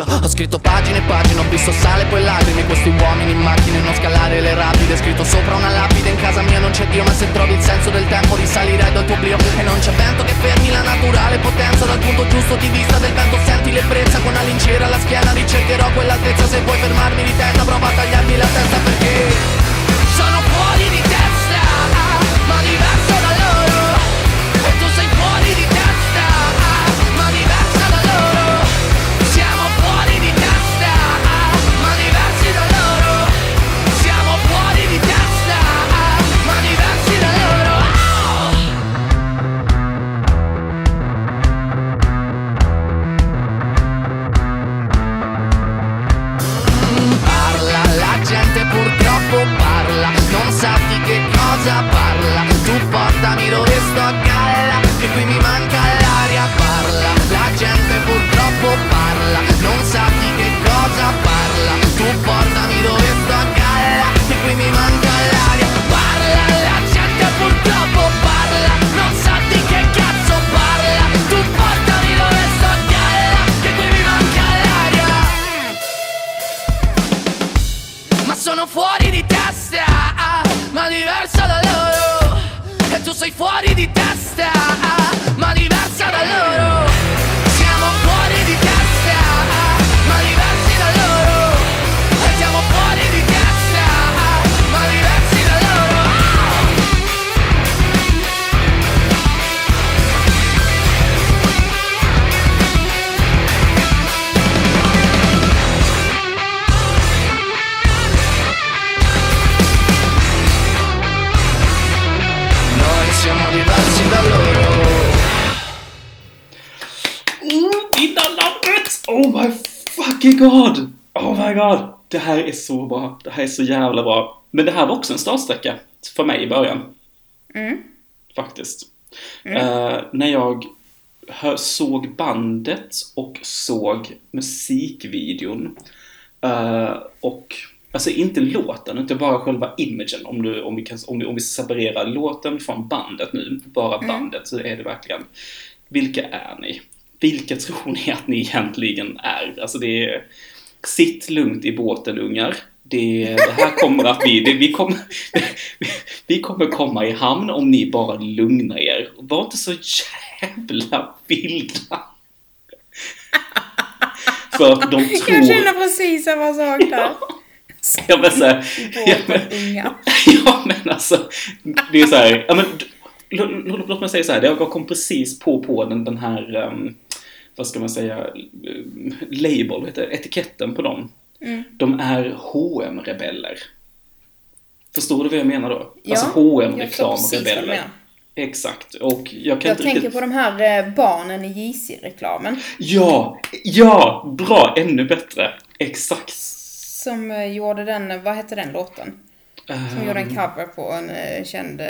Io. Ho scritto pagine e pagine, ho visto sale e poi lacrime. Questi uomini in macchine, non scalare le rapide. Scritto sopra una lapide, in casa mia non c'è Dio Ma se trovi il senso del tempo risalirai dal tuo oblio. E non c'è vento che fermi la naturale potenza. Dal punto giusto di vista del vento senti l'ebbrezza. Con una lincera alla schiena ricercherò quell'altezza. Se vuoi fermarmi di testa prova a tagliarmi la testa perché Sono fuori di testa, god! Det här är så bra. Det här är så jävla bra. Men det här var också en startsträcka för mig i början. Mm. Faktiskt. Eh, när jag hör, såg bandet och såg musikvideon. eh, och Alltså inte låten, utan bara själva imagen. Om, du, om, vi, kan, om, vi, om vi separerar låten från bandet nu, bara bandet, så är det verkligen Vilka är ni? Vilka tror ni att ni egentligen är? Alltså det är Sitt lugnt i båten ungar. Det, det här kommer att bli, det, vi, kommer, vi kommer komma i hamn om ni bara lugnar er. Var inte så jävla vilda. För att de tror... Jag känner precis samma sak där. Ja men såhär, ja, men, ja men alltså, det är såhär, ja men låt, mig säga såhär, jag kom precis på på den, den här, ehm, vad ska man säga, um, label, heter det, etiketten på dem. Mm. De är hm rebeller Förstår du vad jag menar då? Ja, alltså hm reklamrebeller menar. Exakt, och jag kan Jag inte tänker riktigt... på de här eh, barnen i JC-reklamen. Ja, ja, bra, ännu bättre. Exakt. Som eh, gjorde den, vad hette den låten? Som gjorde en Ehm, cover på en eh, känd... eh,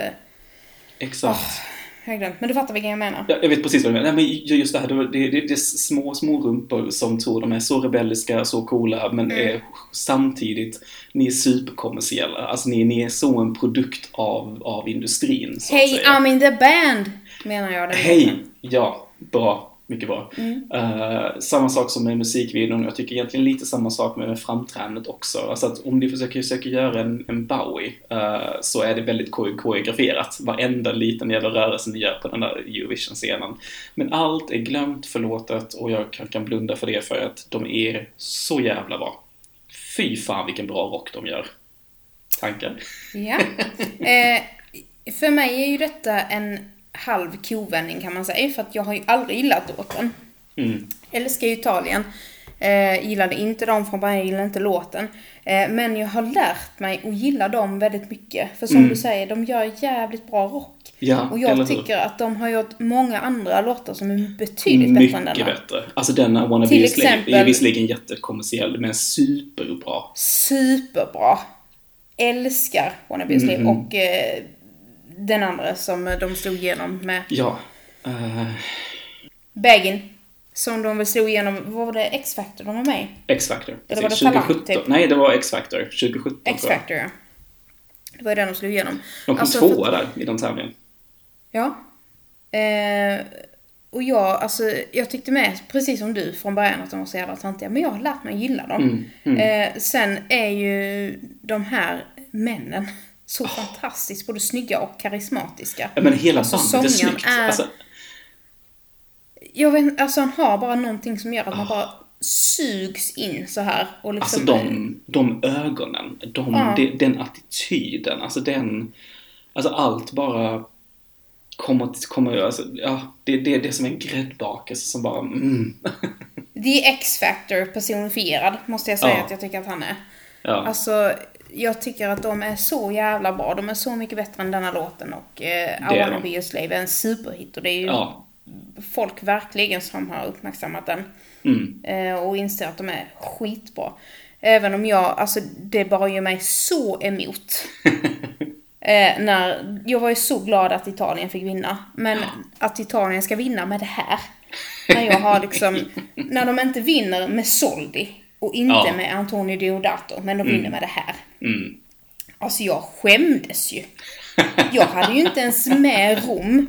Exakt. Jag har glömt, men du fattar vilken jag menar. Ja, jag vet precis vad du menar. Nej, men ju- just det här, det, det, det, är små, små rumpor som tror de är så rebelliska, så coola, men Mm. är samtidigt, ni är superkommersiella. Alltså ni, ni är så en produkt av, av industrin, Hey. I'm in the band! Menar jag den Hej! Ja, bra. Mycket bra. Mm. Eh, samma sak som med musikvideon. Jag tycker egentligen lite samma sak med, framträdandet också. Alltså att om ni försöker, försöker göra en, en Bowie eh, så är det väldigt ko- koreograferat. Varenda liten jävla rörelse ni gör på den där Eurovision-scenen. Men allt är glömt, förlåtet och jag kan, kan blunda för det för att de är så jävla bra. Fy fan vilken bra rock de gör. Tankar? Ja. Eh, för mig är ju detta en halv kovändning kan man säga, för att jag har ju aldrig gillat låten. Mm. Älskar ju Italien. Eh, gillade inte dem från början, gillade inte låten. Eh, men jag har lärt mig att gilla dem väldigt mycket. För som Mm. du säger, de gör jävligt bra rock. Ja, och jag tycker att de har gjort många andra låtar som är betydligt bättre än denna. Mycket bättre. Alltså denna Wanna Till Be Slave är exempel- visserligen jättekommersiell men superbra. Superbra. Älskar Wanna Be a Slave Mhm. och eh, den andra som de slog igenom med Ja. eh, Baggin. Som de väl slog igenom, var det, X-Factor de var med i? X-Factor. Eller var det Talang, 2017. typ? Nej, det var X-Factor. 2017 tror jag. X-Factor ja. Det var ju den de slog igenom. De kom Alltså, för- tvåa där i den tävlingen. Ja. Eh, och jag, alltså, jag tyckte med, precis som du från början, att de var så jävla töntiga. Men jag har lärt mig gilla dem. Mm, mm. Eh, sen är ju de här männen så fantastiskt både snygga och karismatiska. Ja, Men hela Alltså, bandet är snyggt. är- Alltså, Jag vet alltså han har bara någonting som gör att man bara sugs in så här. Och liksom, alltså de, de ögonen, de, Ja. de, den attityden, alltså den... Alltså allt bara kommer, kommer alltså, ja, det, det, det är som en gräddbakelse som bara, mm. Är X-Factor personifierad, måste jag säga Ja. att jag tycker att han är. Ja. Alltså, jag tycker att de är så jävla bra. De är så mycket bättre än denna låten och eh, I wanna de. be a slave är en superhit och det är ju Ja. folk verkligen som har uppmärksammat den. Mm. Eh, och inser att de är skitbra. Även om jag, alltså det bara gör mig så emot. eh, när, jag var ju så glad att Italien fick vinna. Men att Italien ska vinna med det här. När jag har liksom, när de inte vinner med Soldi och inte Ja. med Antonio Deodato, men de vinner Mm. med det här. Mm. Alltså jag skämdes ju. Jag hade ju inte ens med Rom,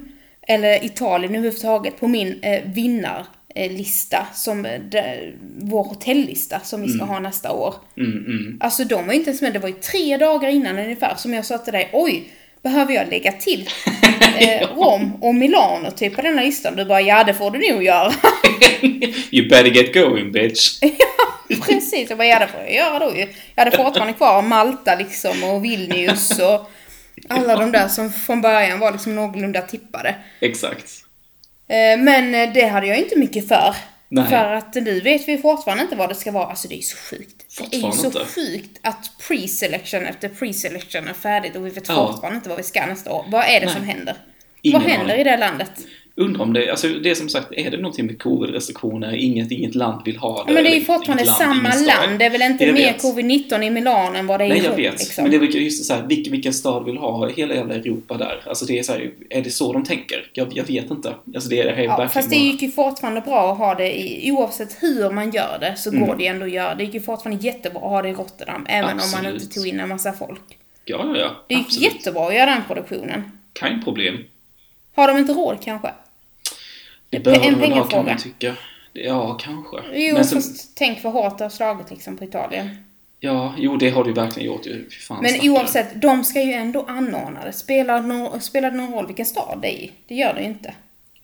eller Italien överhuvudtaget, på min eh, vinnar eh, lista, som eh, de, vår hotellista som vi ska ha nästa år. Mm, mm. Alltså de var ju inte ens med, det var ju tre dagar innan ungefär som jag sa till dig, oj, behöver jag lägga till eh, Rom och Milano typ på denna listan? Du bara, ja det får du nog göra. You better get going bitch. Precis, jag bara, ja det får jag göra då ju. Jag hade fortfarande kvar Malta liksom och Vilnius och alla de där som från början var liksom någorlunda tippade. Exakt. Eh, Men eh, det hade jag inte mycket för. Nej. För att nu vet vi fortfarande inte vad det ska vara. Alltså det är så sjukt. Det är ju så inte. sjukt att pre-selection efter pre-selection är färdigt och vi vet Ja. fortfarande inte vad vi ska nästa år. Vad är det Nej. som händer? Ingen vad händer aning. i det landet? Undrar om det, alltså det är som sagt, är det någonting med covid-restriktioner? Inget, inget land vill ha det. Men det är ju fortfarande samma land. Det är väl inte Jag mer vet. covid-19 i Milano än vad det är Nej, i jag Rom, vet. liksom. Men det är just så här, vilken, vilken stad vill ha hela jävla Europa där? Alltså det är så här, är det så de tänker? Jag, jag vet inte. Alltså det är det här är Ja, fast det gick ju fortfarande bra att ha det i, oavsett hur man gör det så Mm. går det ju ändå att göra. Det gick ju fortfarande jättebra att ha det i Rotterdam, även om man Absolut. inte tog in en massa folk. Ja, ja, ja. Det gick Absolut. jättebra att göra den produktionen. Kein problem. Har de inte råd kanske? Det En bör de väl ha, kan man tycka. Ja, kanske. Jo, Men sen, fast tänk vad hårt det har slagit liksom på Italien. ja, jo, det har du verkligen gjort ju. Fan, Men stackare. oavsett, de ska ju ändå anordna det. Spelar, no, spelar det någon roll vilken stad det är i? Det gör det ju inte.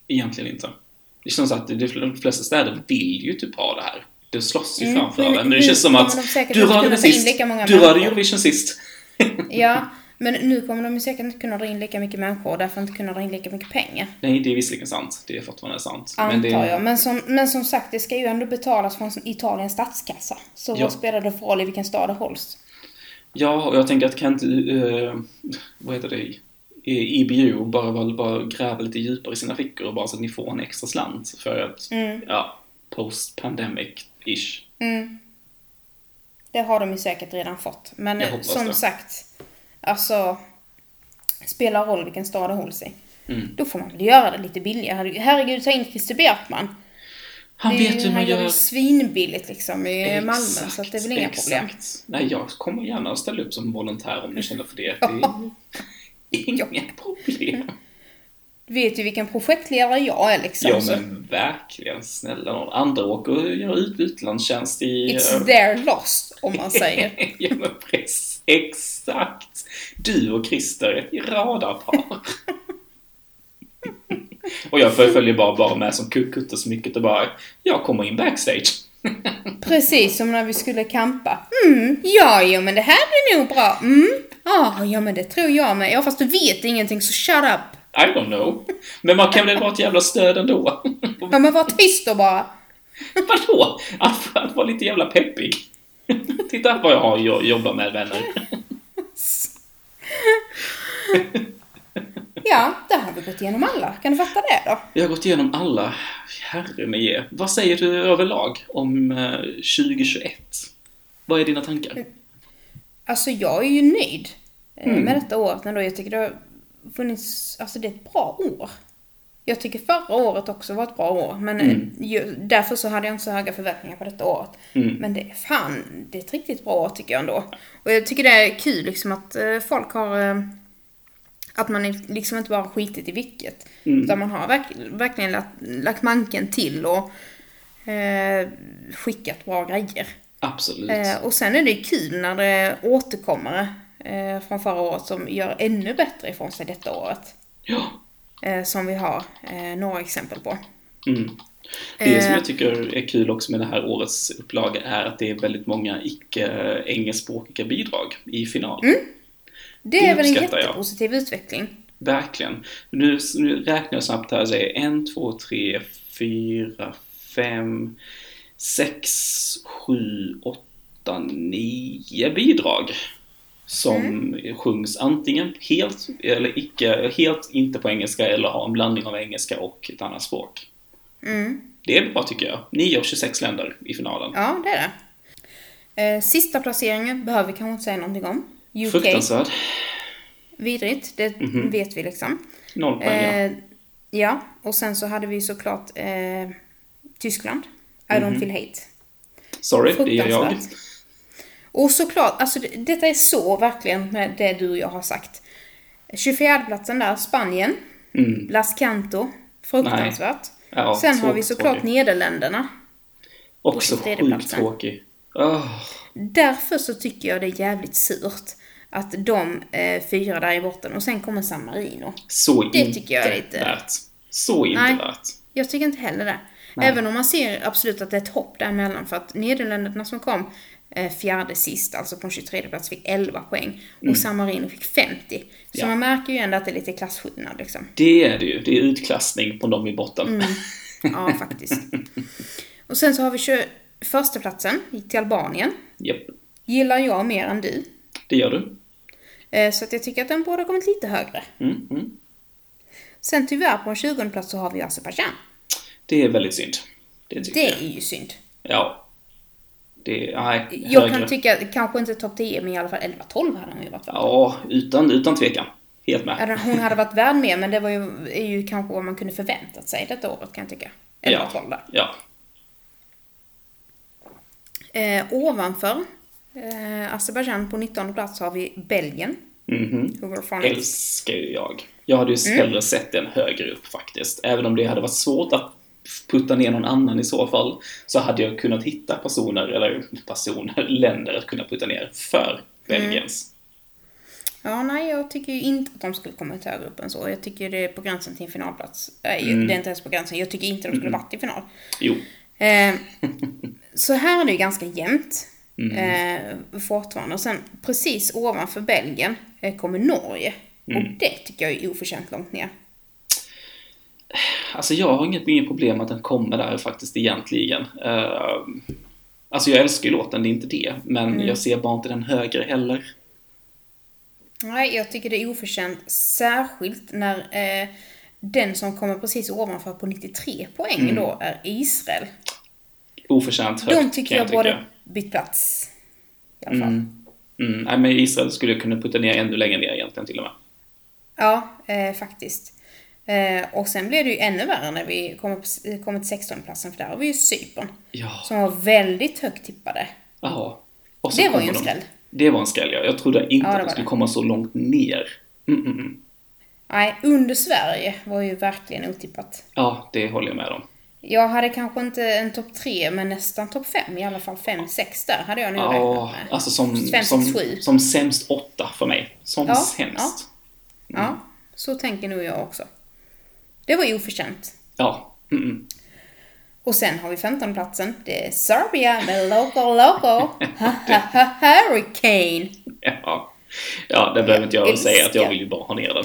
Egentligen inte. Det känns att de flesta städer vill ju typ ha det här. Det slåss ju Mm, framför men det. Men det känns som att du rörde det in sist. Du rörde. Eurovision sist. Ja, men nu kommer de ju säkert inte kunna dra in lika mycket människor och därför inte kunna dra in lika mycket pengar. Nej, det är visserligen sant. Det är fortfarande sant. Antar men det, jag. Men som, men som sagt, det ska ju ändå betalas från Italiens statskassa. Så Ja. vad spelar det för roll i vilken stad det hålls? Ja, och jag tänker att kan inte, eh, vad heter det, IBU bara, bara, bara gräva lite djupare i sina fickor och bara så att ni får en extra slant för att, Mm. ja, post-pandemic-ish. Mm. Det har de ju säkert redan fått. Men som det. sagt, alltså spelar roll vilken stad det hålls i. Mm. Då får man väl göra det lite billigare. Herregud, ta in Christer Björkman. Han Det vet hur man Han gör gör. ju svinbilligt liksom i Malmö, så det är väl inga problem. Exakt. Nej, jag kommer gärna att ställa upp som volontär om du känner för det. Det är inga problem. Du vet ju vilken projektledare jag är liksom. Ja, men verkligen. Snälla någon. Andra åker och gör ut utlandstjänst i... It's their lost, om man säger. ja, men precis. Exakt. Du och Christer, ett radarpar. och jag följer bara, bara med som kutte så mycket och bara, jag kommer in backstage. Precis som när vi skulle campa. Mm, ja, ja men det här blir nog bra. Mm, ah, ja men det tror jag med. Ja fast du vet ingenting så shut up. I don't know. Men man kan väl vara ett jävla stöd ändå? Ja men var tyst då bara. Vadå? Att, att vara lite jävla peppig. Titta vad jag har jo- jobbat med vänner. Ja, där har vi gått igenom alla. Kan du fatta det då? Vi har gått igenom alla. Herre med ge. Vad säger du överlag om eh, 2021? Vad är dina tankar? Alltså jag är ju nöjd eh, Mm. med detta året ändå. Jag tycker det har funnits, alltså det är ett bra år. Jag tycker förra året också var ett bra år, men eh, Mm. ju, därför så hade jag inte så höga förväntningar på detta året. Mm. Men det är fan, det är ett riktigt bra år tycker jag ändå. Och jag tycker det är kul liksom att eh, folk har, eh, att man liksom inte bara skitit i vilket. Mm. Utan man har verk, verkligen lagt, lagt manken till och eh, skickat bra grejer. Absolut. Eh, och sen är det kul när det återkommer eh, från förra året som gör ännu bättre ifrån sig detta året. Ja. Eh, som vi har eh, några exempel på. Mm. Det som Eh. jag tycker är kul också med det här årets upplaga är att det är väldigt många icke-engelskspråkiga bidrag i final. Mm. Det, Det är väl en uppskattar jag. jättepositiv utveckling. Verkligen. Nu, nu räknar jag snabbt här och säger en, två, tre, fyra, fem, sex, sju, åtta, nio bidrag. Som sjungs antingen helt eller icke, helt inte på engelska eller har en blandning av engelska och ett annat språk. Mm. Det är bra tycker jag. 9 av 26 länder i finalen. Ja, det är det. Eh, sista placeringen behöver vi kanske inte säga någonting om. UK. Fruktansvärd. Vidrigt, det Mhm. vet vi liksom. Noll poäng, ja. Eh, ja, och sen så hade vi såklart eh, Tyskland. I don't Mhm. feel hate. Sorry, det gör jag. Och såklart, alltså det, detta är så verkligen med det du och jag har sagt. 24 platsen där, Spanien. Mm. Las Canto. Fruktansvärt. Ja, Sen har vi såklart tråkigt. Nederländerna. Också sjukt tråkig. Åh, Därför så tycker jag det är jävligt surt att de eh, fyra där i botten och sen kommer San Marino. så Det inte tycker jag är lite- värt. Så inte Nej. värt. Jag tycker inte heller det. Nej. Även om man ser absolut att det är ett hopp däremellan för att Nederländerna som kom fjärde sist, alltså på en 23 plats, fick 11 poäng Mm. och San Marino fick 50. Så Ja. man märker ju ändå att det är lite klasskillnad liksom. Det är det ju. Det är utklassning på dem i botten. Mm. Ja, faktiskt. Och sen så har vi 21 platsen, gick till Albanien. Japp, Gillar jag mer än du. det gör du. Eh, Så att jag tycker att den borde ha kommit lite högre. Mm, mm. Sen tyvärr på en 20 plats så har vi Azerbajdzjan. Det är väldigt synd. Det Det är ju synd. Ja. Det, nej, Jag högre. kan tycka, kanske inte topp 10, men i alla fall 11-12 hade hon ju varit värd. Ja, utan, utan tvekan. Helt med. Hon hade varit värd mer, men det var ju, är ju kanske vad man kunde förväntat sig detta året kan jag tycka. 11-12 där. Ja. Eh, ovanför eh, Azerbajdzjan på 19 plats har vi Belgien. Mhm. Hooverphonics. Älskar ju jag. Jag hade ju Mm. hellre sett den högre upp faktiskt. Även om det hade varit svårt att putta ner någon annan i så fall, så hade jag kunnat hitta personer, eller personer, länder att kunna putta ner för Belgiens. Ja, nej, jag tycker ju inte att de skulle kommit högre upp än så. Jag tycker det är på gränsen till en finalplats. Nej, Mm. det är inte ens på gränsen. Jag tycker inte de skulle Mm. varit i final. Jo. Eh, så här är det ju ganska jämnt. Mm. Eh, fortfarande. Och sen precis ovanför Belgien eh, kommer Norge. Mm. Och det tycker jag är oförtjänt långt ner. Alltså jag har inget, inget problem att den kommer där faktiskt egentligen. Uh, alltså jag älskar ju låten, det är inte det. Men Mm. jag ser bara inte den högre heller. Nej, jag tycker det är oförtjänt. Särskilt när eh, den som kommer precis ovanför på 93 poäng Mm. då är Israel. Oförtjänt högt De tycker jag, jag borde bytt plats. I alla fall. Mm. Mm. Nej, men Israel skulle jag kunna putta ner ännu längre ner egentligen till och med. Ja, eh, faktiskt. Eh, och sen blev det ju ännu värre när vi kommer, på, kommer till 16 platsen för där har vi ju Cypern. Ja. Som var väldigt högt tippade. Ja. Det var ju en skräll. Det var en skräll, ja. Jag trodde inte Ja, det att de var skulle det. komma så långt ner. Mm, mm, mm. Nej, under Sverige var ju verkligen otippat. Ja, det håller jag med om. Jag hade kanske inte en topp 3, men nästan topp 5. I alla fall 5-6 där hade jag nog räknat Ja, med. alltså som, 5, som, 6, 7. som sämst åtta för mig. Som Ja, sämst. Ja, så tänker nog jag också. Det var ju oförtjänt. Ja. Mm, mm. Och sen har vi 15 platsen. Det är Serbia med Loco Loco. Hurricane. Ja. ja, det behöver inte jag älskar. säga att jag vill ju bara ha ner den.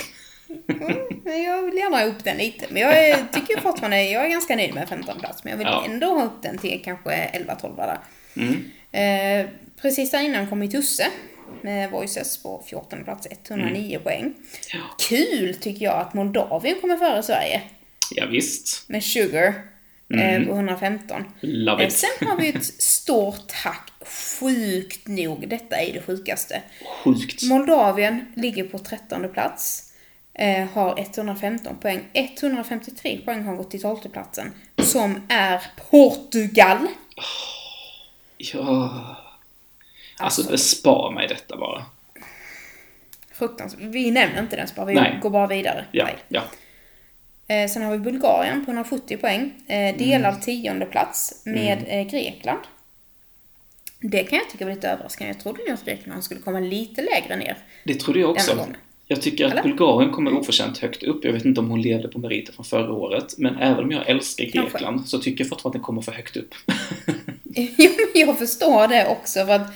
Men Jag vill gärna ha upp den lite. Men jag är, tycker fortfarande, jag är ganska nöjd med 15 plats. Men jag vill Ja. ändå ha upp den till kanske 11-12 där. Mm. Eh, precis där innan kom ju Tusse med Voices på 14 plats, 109 Mm. poäng. Kul tycker jag att Moldavien kommer före Sverige Ja, visst. med Sugar eh, Mm. på 115. Love Eh, it. sen har vi ett stort tack, sjukt nog, detta är det sjukaste. Sjukt. Moldavien ligger på 13 plats. Eh, har 115 poäng. 153 poäng har gått till 12 platsen. Som är Portugal. Ja. Alltså, spara mig detta bara. Fruktansvärt. Vi nämner inte den bara, vi Nej. går bara vidare. Ja, Nej. ja. Eh, sen har vi Bulgarien på 170 poäng. Eh, delad tionde plats med Mm. eh, Grekland. Det kan jag tycka var lite överraskande. Jag trodde nog att Grekland skulle komma lite lägre ner. Det trodde jag också. Jag tycker att Eller? Bulgarien kommer oförtjänt högt upp. Jag vet inte om hon levde på meriter från förra året. Men även om jag älskar Kanske. Grekland så tycker jag fortfarande att den kommer för högt upp. Jo, jag förstår det också. För att,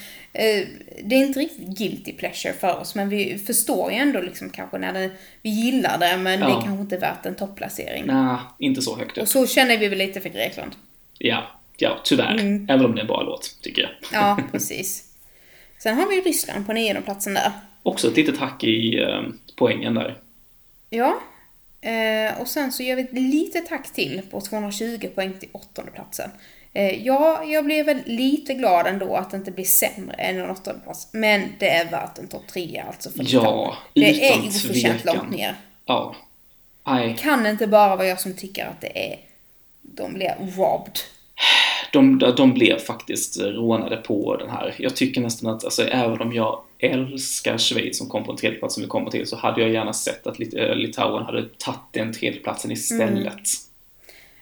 det är inte riktigt guilty pleasure för oss, men vi förstår ju ändå liksom kanske när det, vi gillar det, men det Ja. är kanske inte värt en topplacering. Nej, inte så högt upp. Och så känner vi väl lite för Grekland. Ja, ja tyvärr. Mm. Även om det är en bra låt, tycker jag. Ja, precis. Sen har vi Ryssland på nionde platsen där. Också ett litet hack i eh, poängen där. Ja. Eh, och sen så gör vi ett litet tack till på 220 poäng till åttonde platsen. Eh, ja, jag blev väl lite glad ändå att det inte blir sämre än en åttonde plats. Men det är värt en topp 3 alltså. För Ja, det är utan oförtjänt långt ner. Ja. Nej, Kan inte bara vara jag som tycker att det är... De blir robbed. de, de blev faktiskt rånade på den här. Jag tycker nästan att, alltså, även om jag älskar Schweiz som kom på en tredjeplats som vi kommer till, så hade jag gärna sett att eh, Litauen hade tagit den tredjeplatsen istället.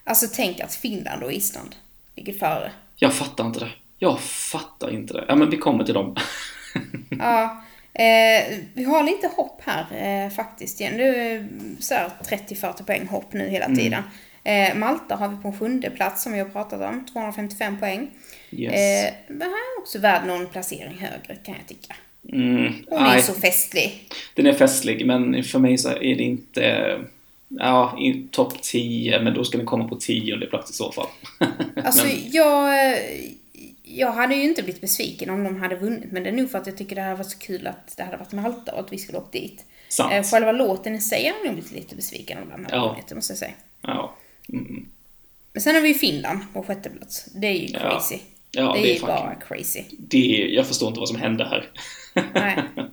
Alltså tänk att Finland och Island ligger före. Jag fattar inte det. Jag fattar inte det. Ja, men vi kommer till dem. Ja, eh, vi har lite hopp här eh, faktiskt. är så här 30-40 poäng hopp nu hela Mm. tiden. Eh, Malta har vi på en sjunde plats som vi har pratat om, 255 poäng. Yes. Eh, men här är också värd någon placering högre kan jag tycka. Mm, Hon är så festlig. den är festlig, men för mig så är det inte... Ja, topp 10, men då ska den komma på tionde plats i så fall. Alltså men, jag, eh, jag hade ju inte blivit besviken om de hade vunnit, men det är nog för att jag tycker det hade varit så kul att det hade varit Malta och att vi skulle åkt dit. Sant. Eh, Själva låten i sig har jag nog blivit lite besviken om de hade Ja. vunnit, måste jag säga. ja. Mm. Men sen har vi Finland på sjätte plats. Det är ju Ja. crazy. Ja, det är det är ju fucking- bara crazy. Det, jag förstår inte vad som hände här. Nej.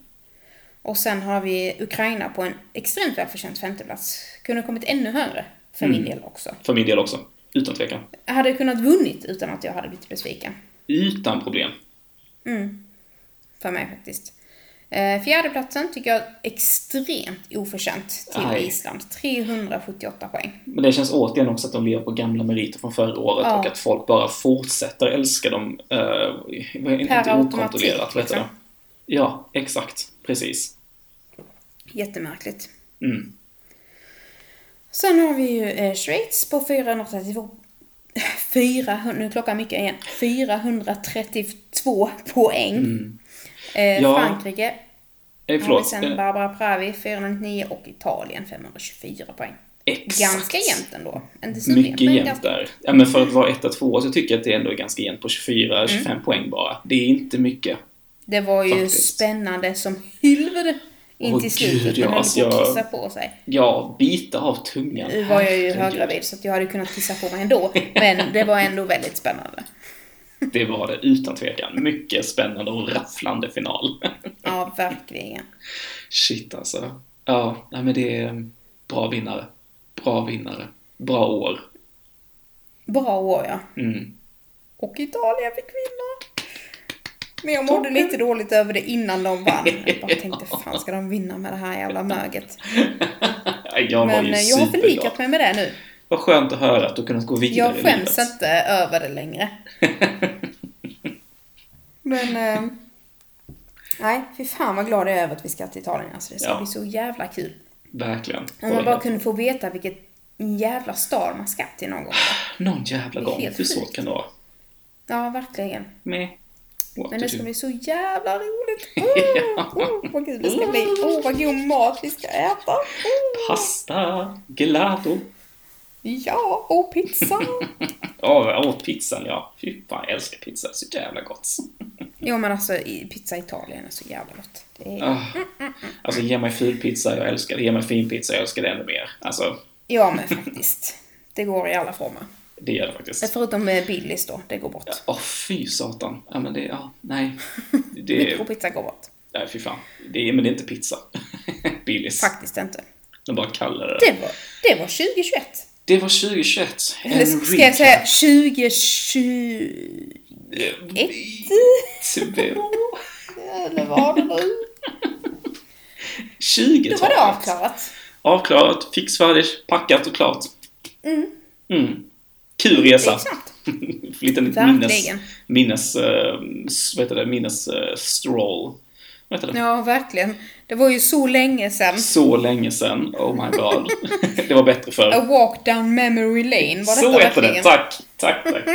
Och sen har vi Ukraina på en extremt välförtjänt femteplats. Kunde kommit ännu högre för min Mm. del också. För min del också. Utan tvekan. Jag hade kunnat vunnit utan att jag hade blivit besviken. Utan problem. Mm. För mig faktiskt. Eh, fjärdeplatsen tycker jag är extremt oförtjänt till Aj. Island. 378 poäng. Men det känns återigen också att de lever på gamla meriter från förra året Ja. och att folk bara fortsätter älska dem. Inte Per automatik, okontrollerat, liksom. Ja, exakt. Precis. Jättemärkligt. Mm. Sen har vi ju eh, Schweiz på 432 400, nu är klockan mycket igen. 432 poäng. Mm. Eh, Ja. Frankrike Eh, har vi förlåt. sen eh, Barbara Pravi 499 och Italien 524 poäng. Exakt. Ganska jämnt ändå. Inte så Mycket men jämnt ganska- där. Ja, men för att vara etta, tvåa så tycker jag att det ändå är ganska jämnt på 24-25 Mm. poäng bara. Det är inte mycket. Det var ju Faktiskt. spännande som helvete in till slutet. gud, ja, Man höll alltså jag- kissa på sig. Ja, bita av tungan. Nu var jag ju höggravid så att jag hade kunnat kissa på mig ändå. Men det var ändå väldigt spännande. Det var det utan tvekan. Mycket spännande och rafflande final. Ja, verkligen. Shit alltså. Ja, nej, men det är bra vinnare. Bra vinnare. Bra år. Bra år ja. Mm. Och Italien fick vinna. Men jag mådde lite dåligt över det innan de vann. Jag bara tänkte, fan ska de vinna med det här jävla möget? Jag var Men eh, jag har förlikat mig med det nu. Vad skönt att höra att du kunnat gå vidare Jag i skäms livet. inte över det längre. Men... Eh, nej, fy fan vad glad jag är över att vi ska till Italien. Alltså, det ska Ja. bli så jävla kul. Verkligen. Om man bara kunde få veta vilket jävla stad man ska till någon gång. Någon jävla gång. Hur svårt kan det vara? Ja, verkligen. Med. Men det ska bli så jävla roligt. Åh, oh, vad kul det ska bli. Åh, vad god mat vi ska äta. Åh, Pasta, gelato. ja, och pizza. Jag åt pizzan ja. Fy fan, jag älskar pizza. Så jävla gott. Jo, men alltså pizza Italien är så jävla gott. Är... Ah. Alltså, ge mig ful pizza, jag älskar det. Ge mig fin pizza, jag älskar det ännu mer. Alltså, Ja, men faktiskt. Det går i alla former. Det gör det faktiskt. Förutom med Billys då, det går bort. Åh, fy satan. Ja, men det, ja, nej. Det, Mikropizza går bort. nej, fy fan. Det är, men det är inte pizza. Billys. Faktiskt inte. De bara kallar det Det var, det var 2021. Det var 2021. En Eller ska jag säga 2021? Två. Eller var det nu? 20 Då var det avklarat. Avklarat, fix färdigt, packat och klart. Mm. Mm. Kul resa. Det gick snabbt. Lite minnes, minnes, uh, vad heter det, minnes stroll. Vad heter det? Ja, verkligen. Det var ju så länge sedan. Så länge sedan, oh my god. det var bättre A förr. walk down memory lane var Så heter det, tack, tack, tack.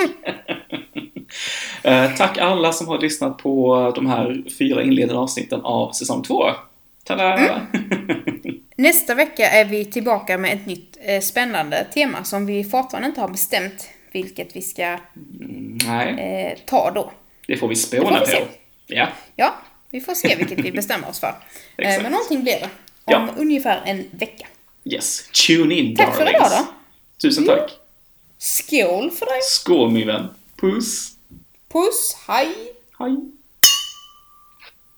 Eh, tack alla som har lyssnat på de här fyra inledande avsnitten av säsong två. Tada! Mm. Nästa vecka är vi tillbaka med ett nytt eh, spännande tema som vi fortfarande inte har bestämt vilket vi ska eh, ta då. det får vi spåna på. Ja, Ja, vi får se vilket vi bestämmer oss för. Eh, men någonting blir det. Om Ja. ungefär en vecka. yes. Tune in Tack för darlings. idag då. Tusen tack. Skål för dig! Skål min vän. Puss. Puss, hej! Hej.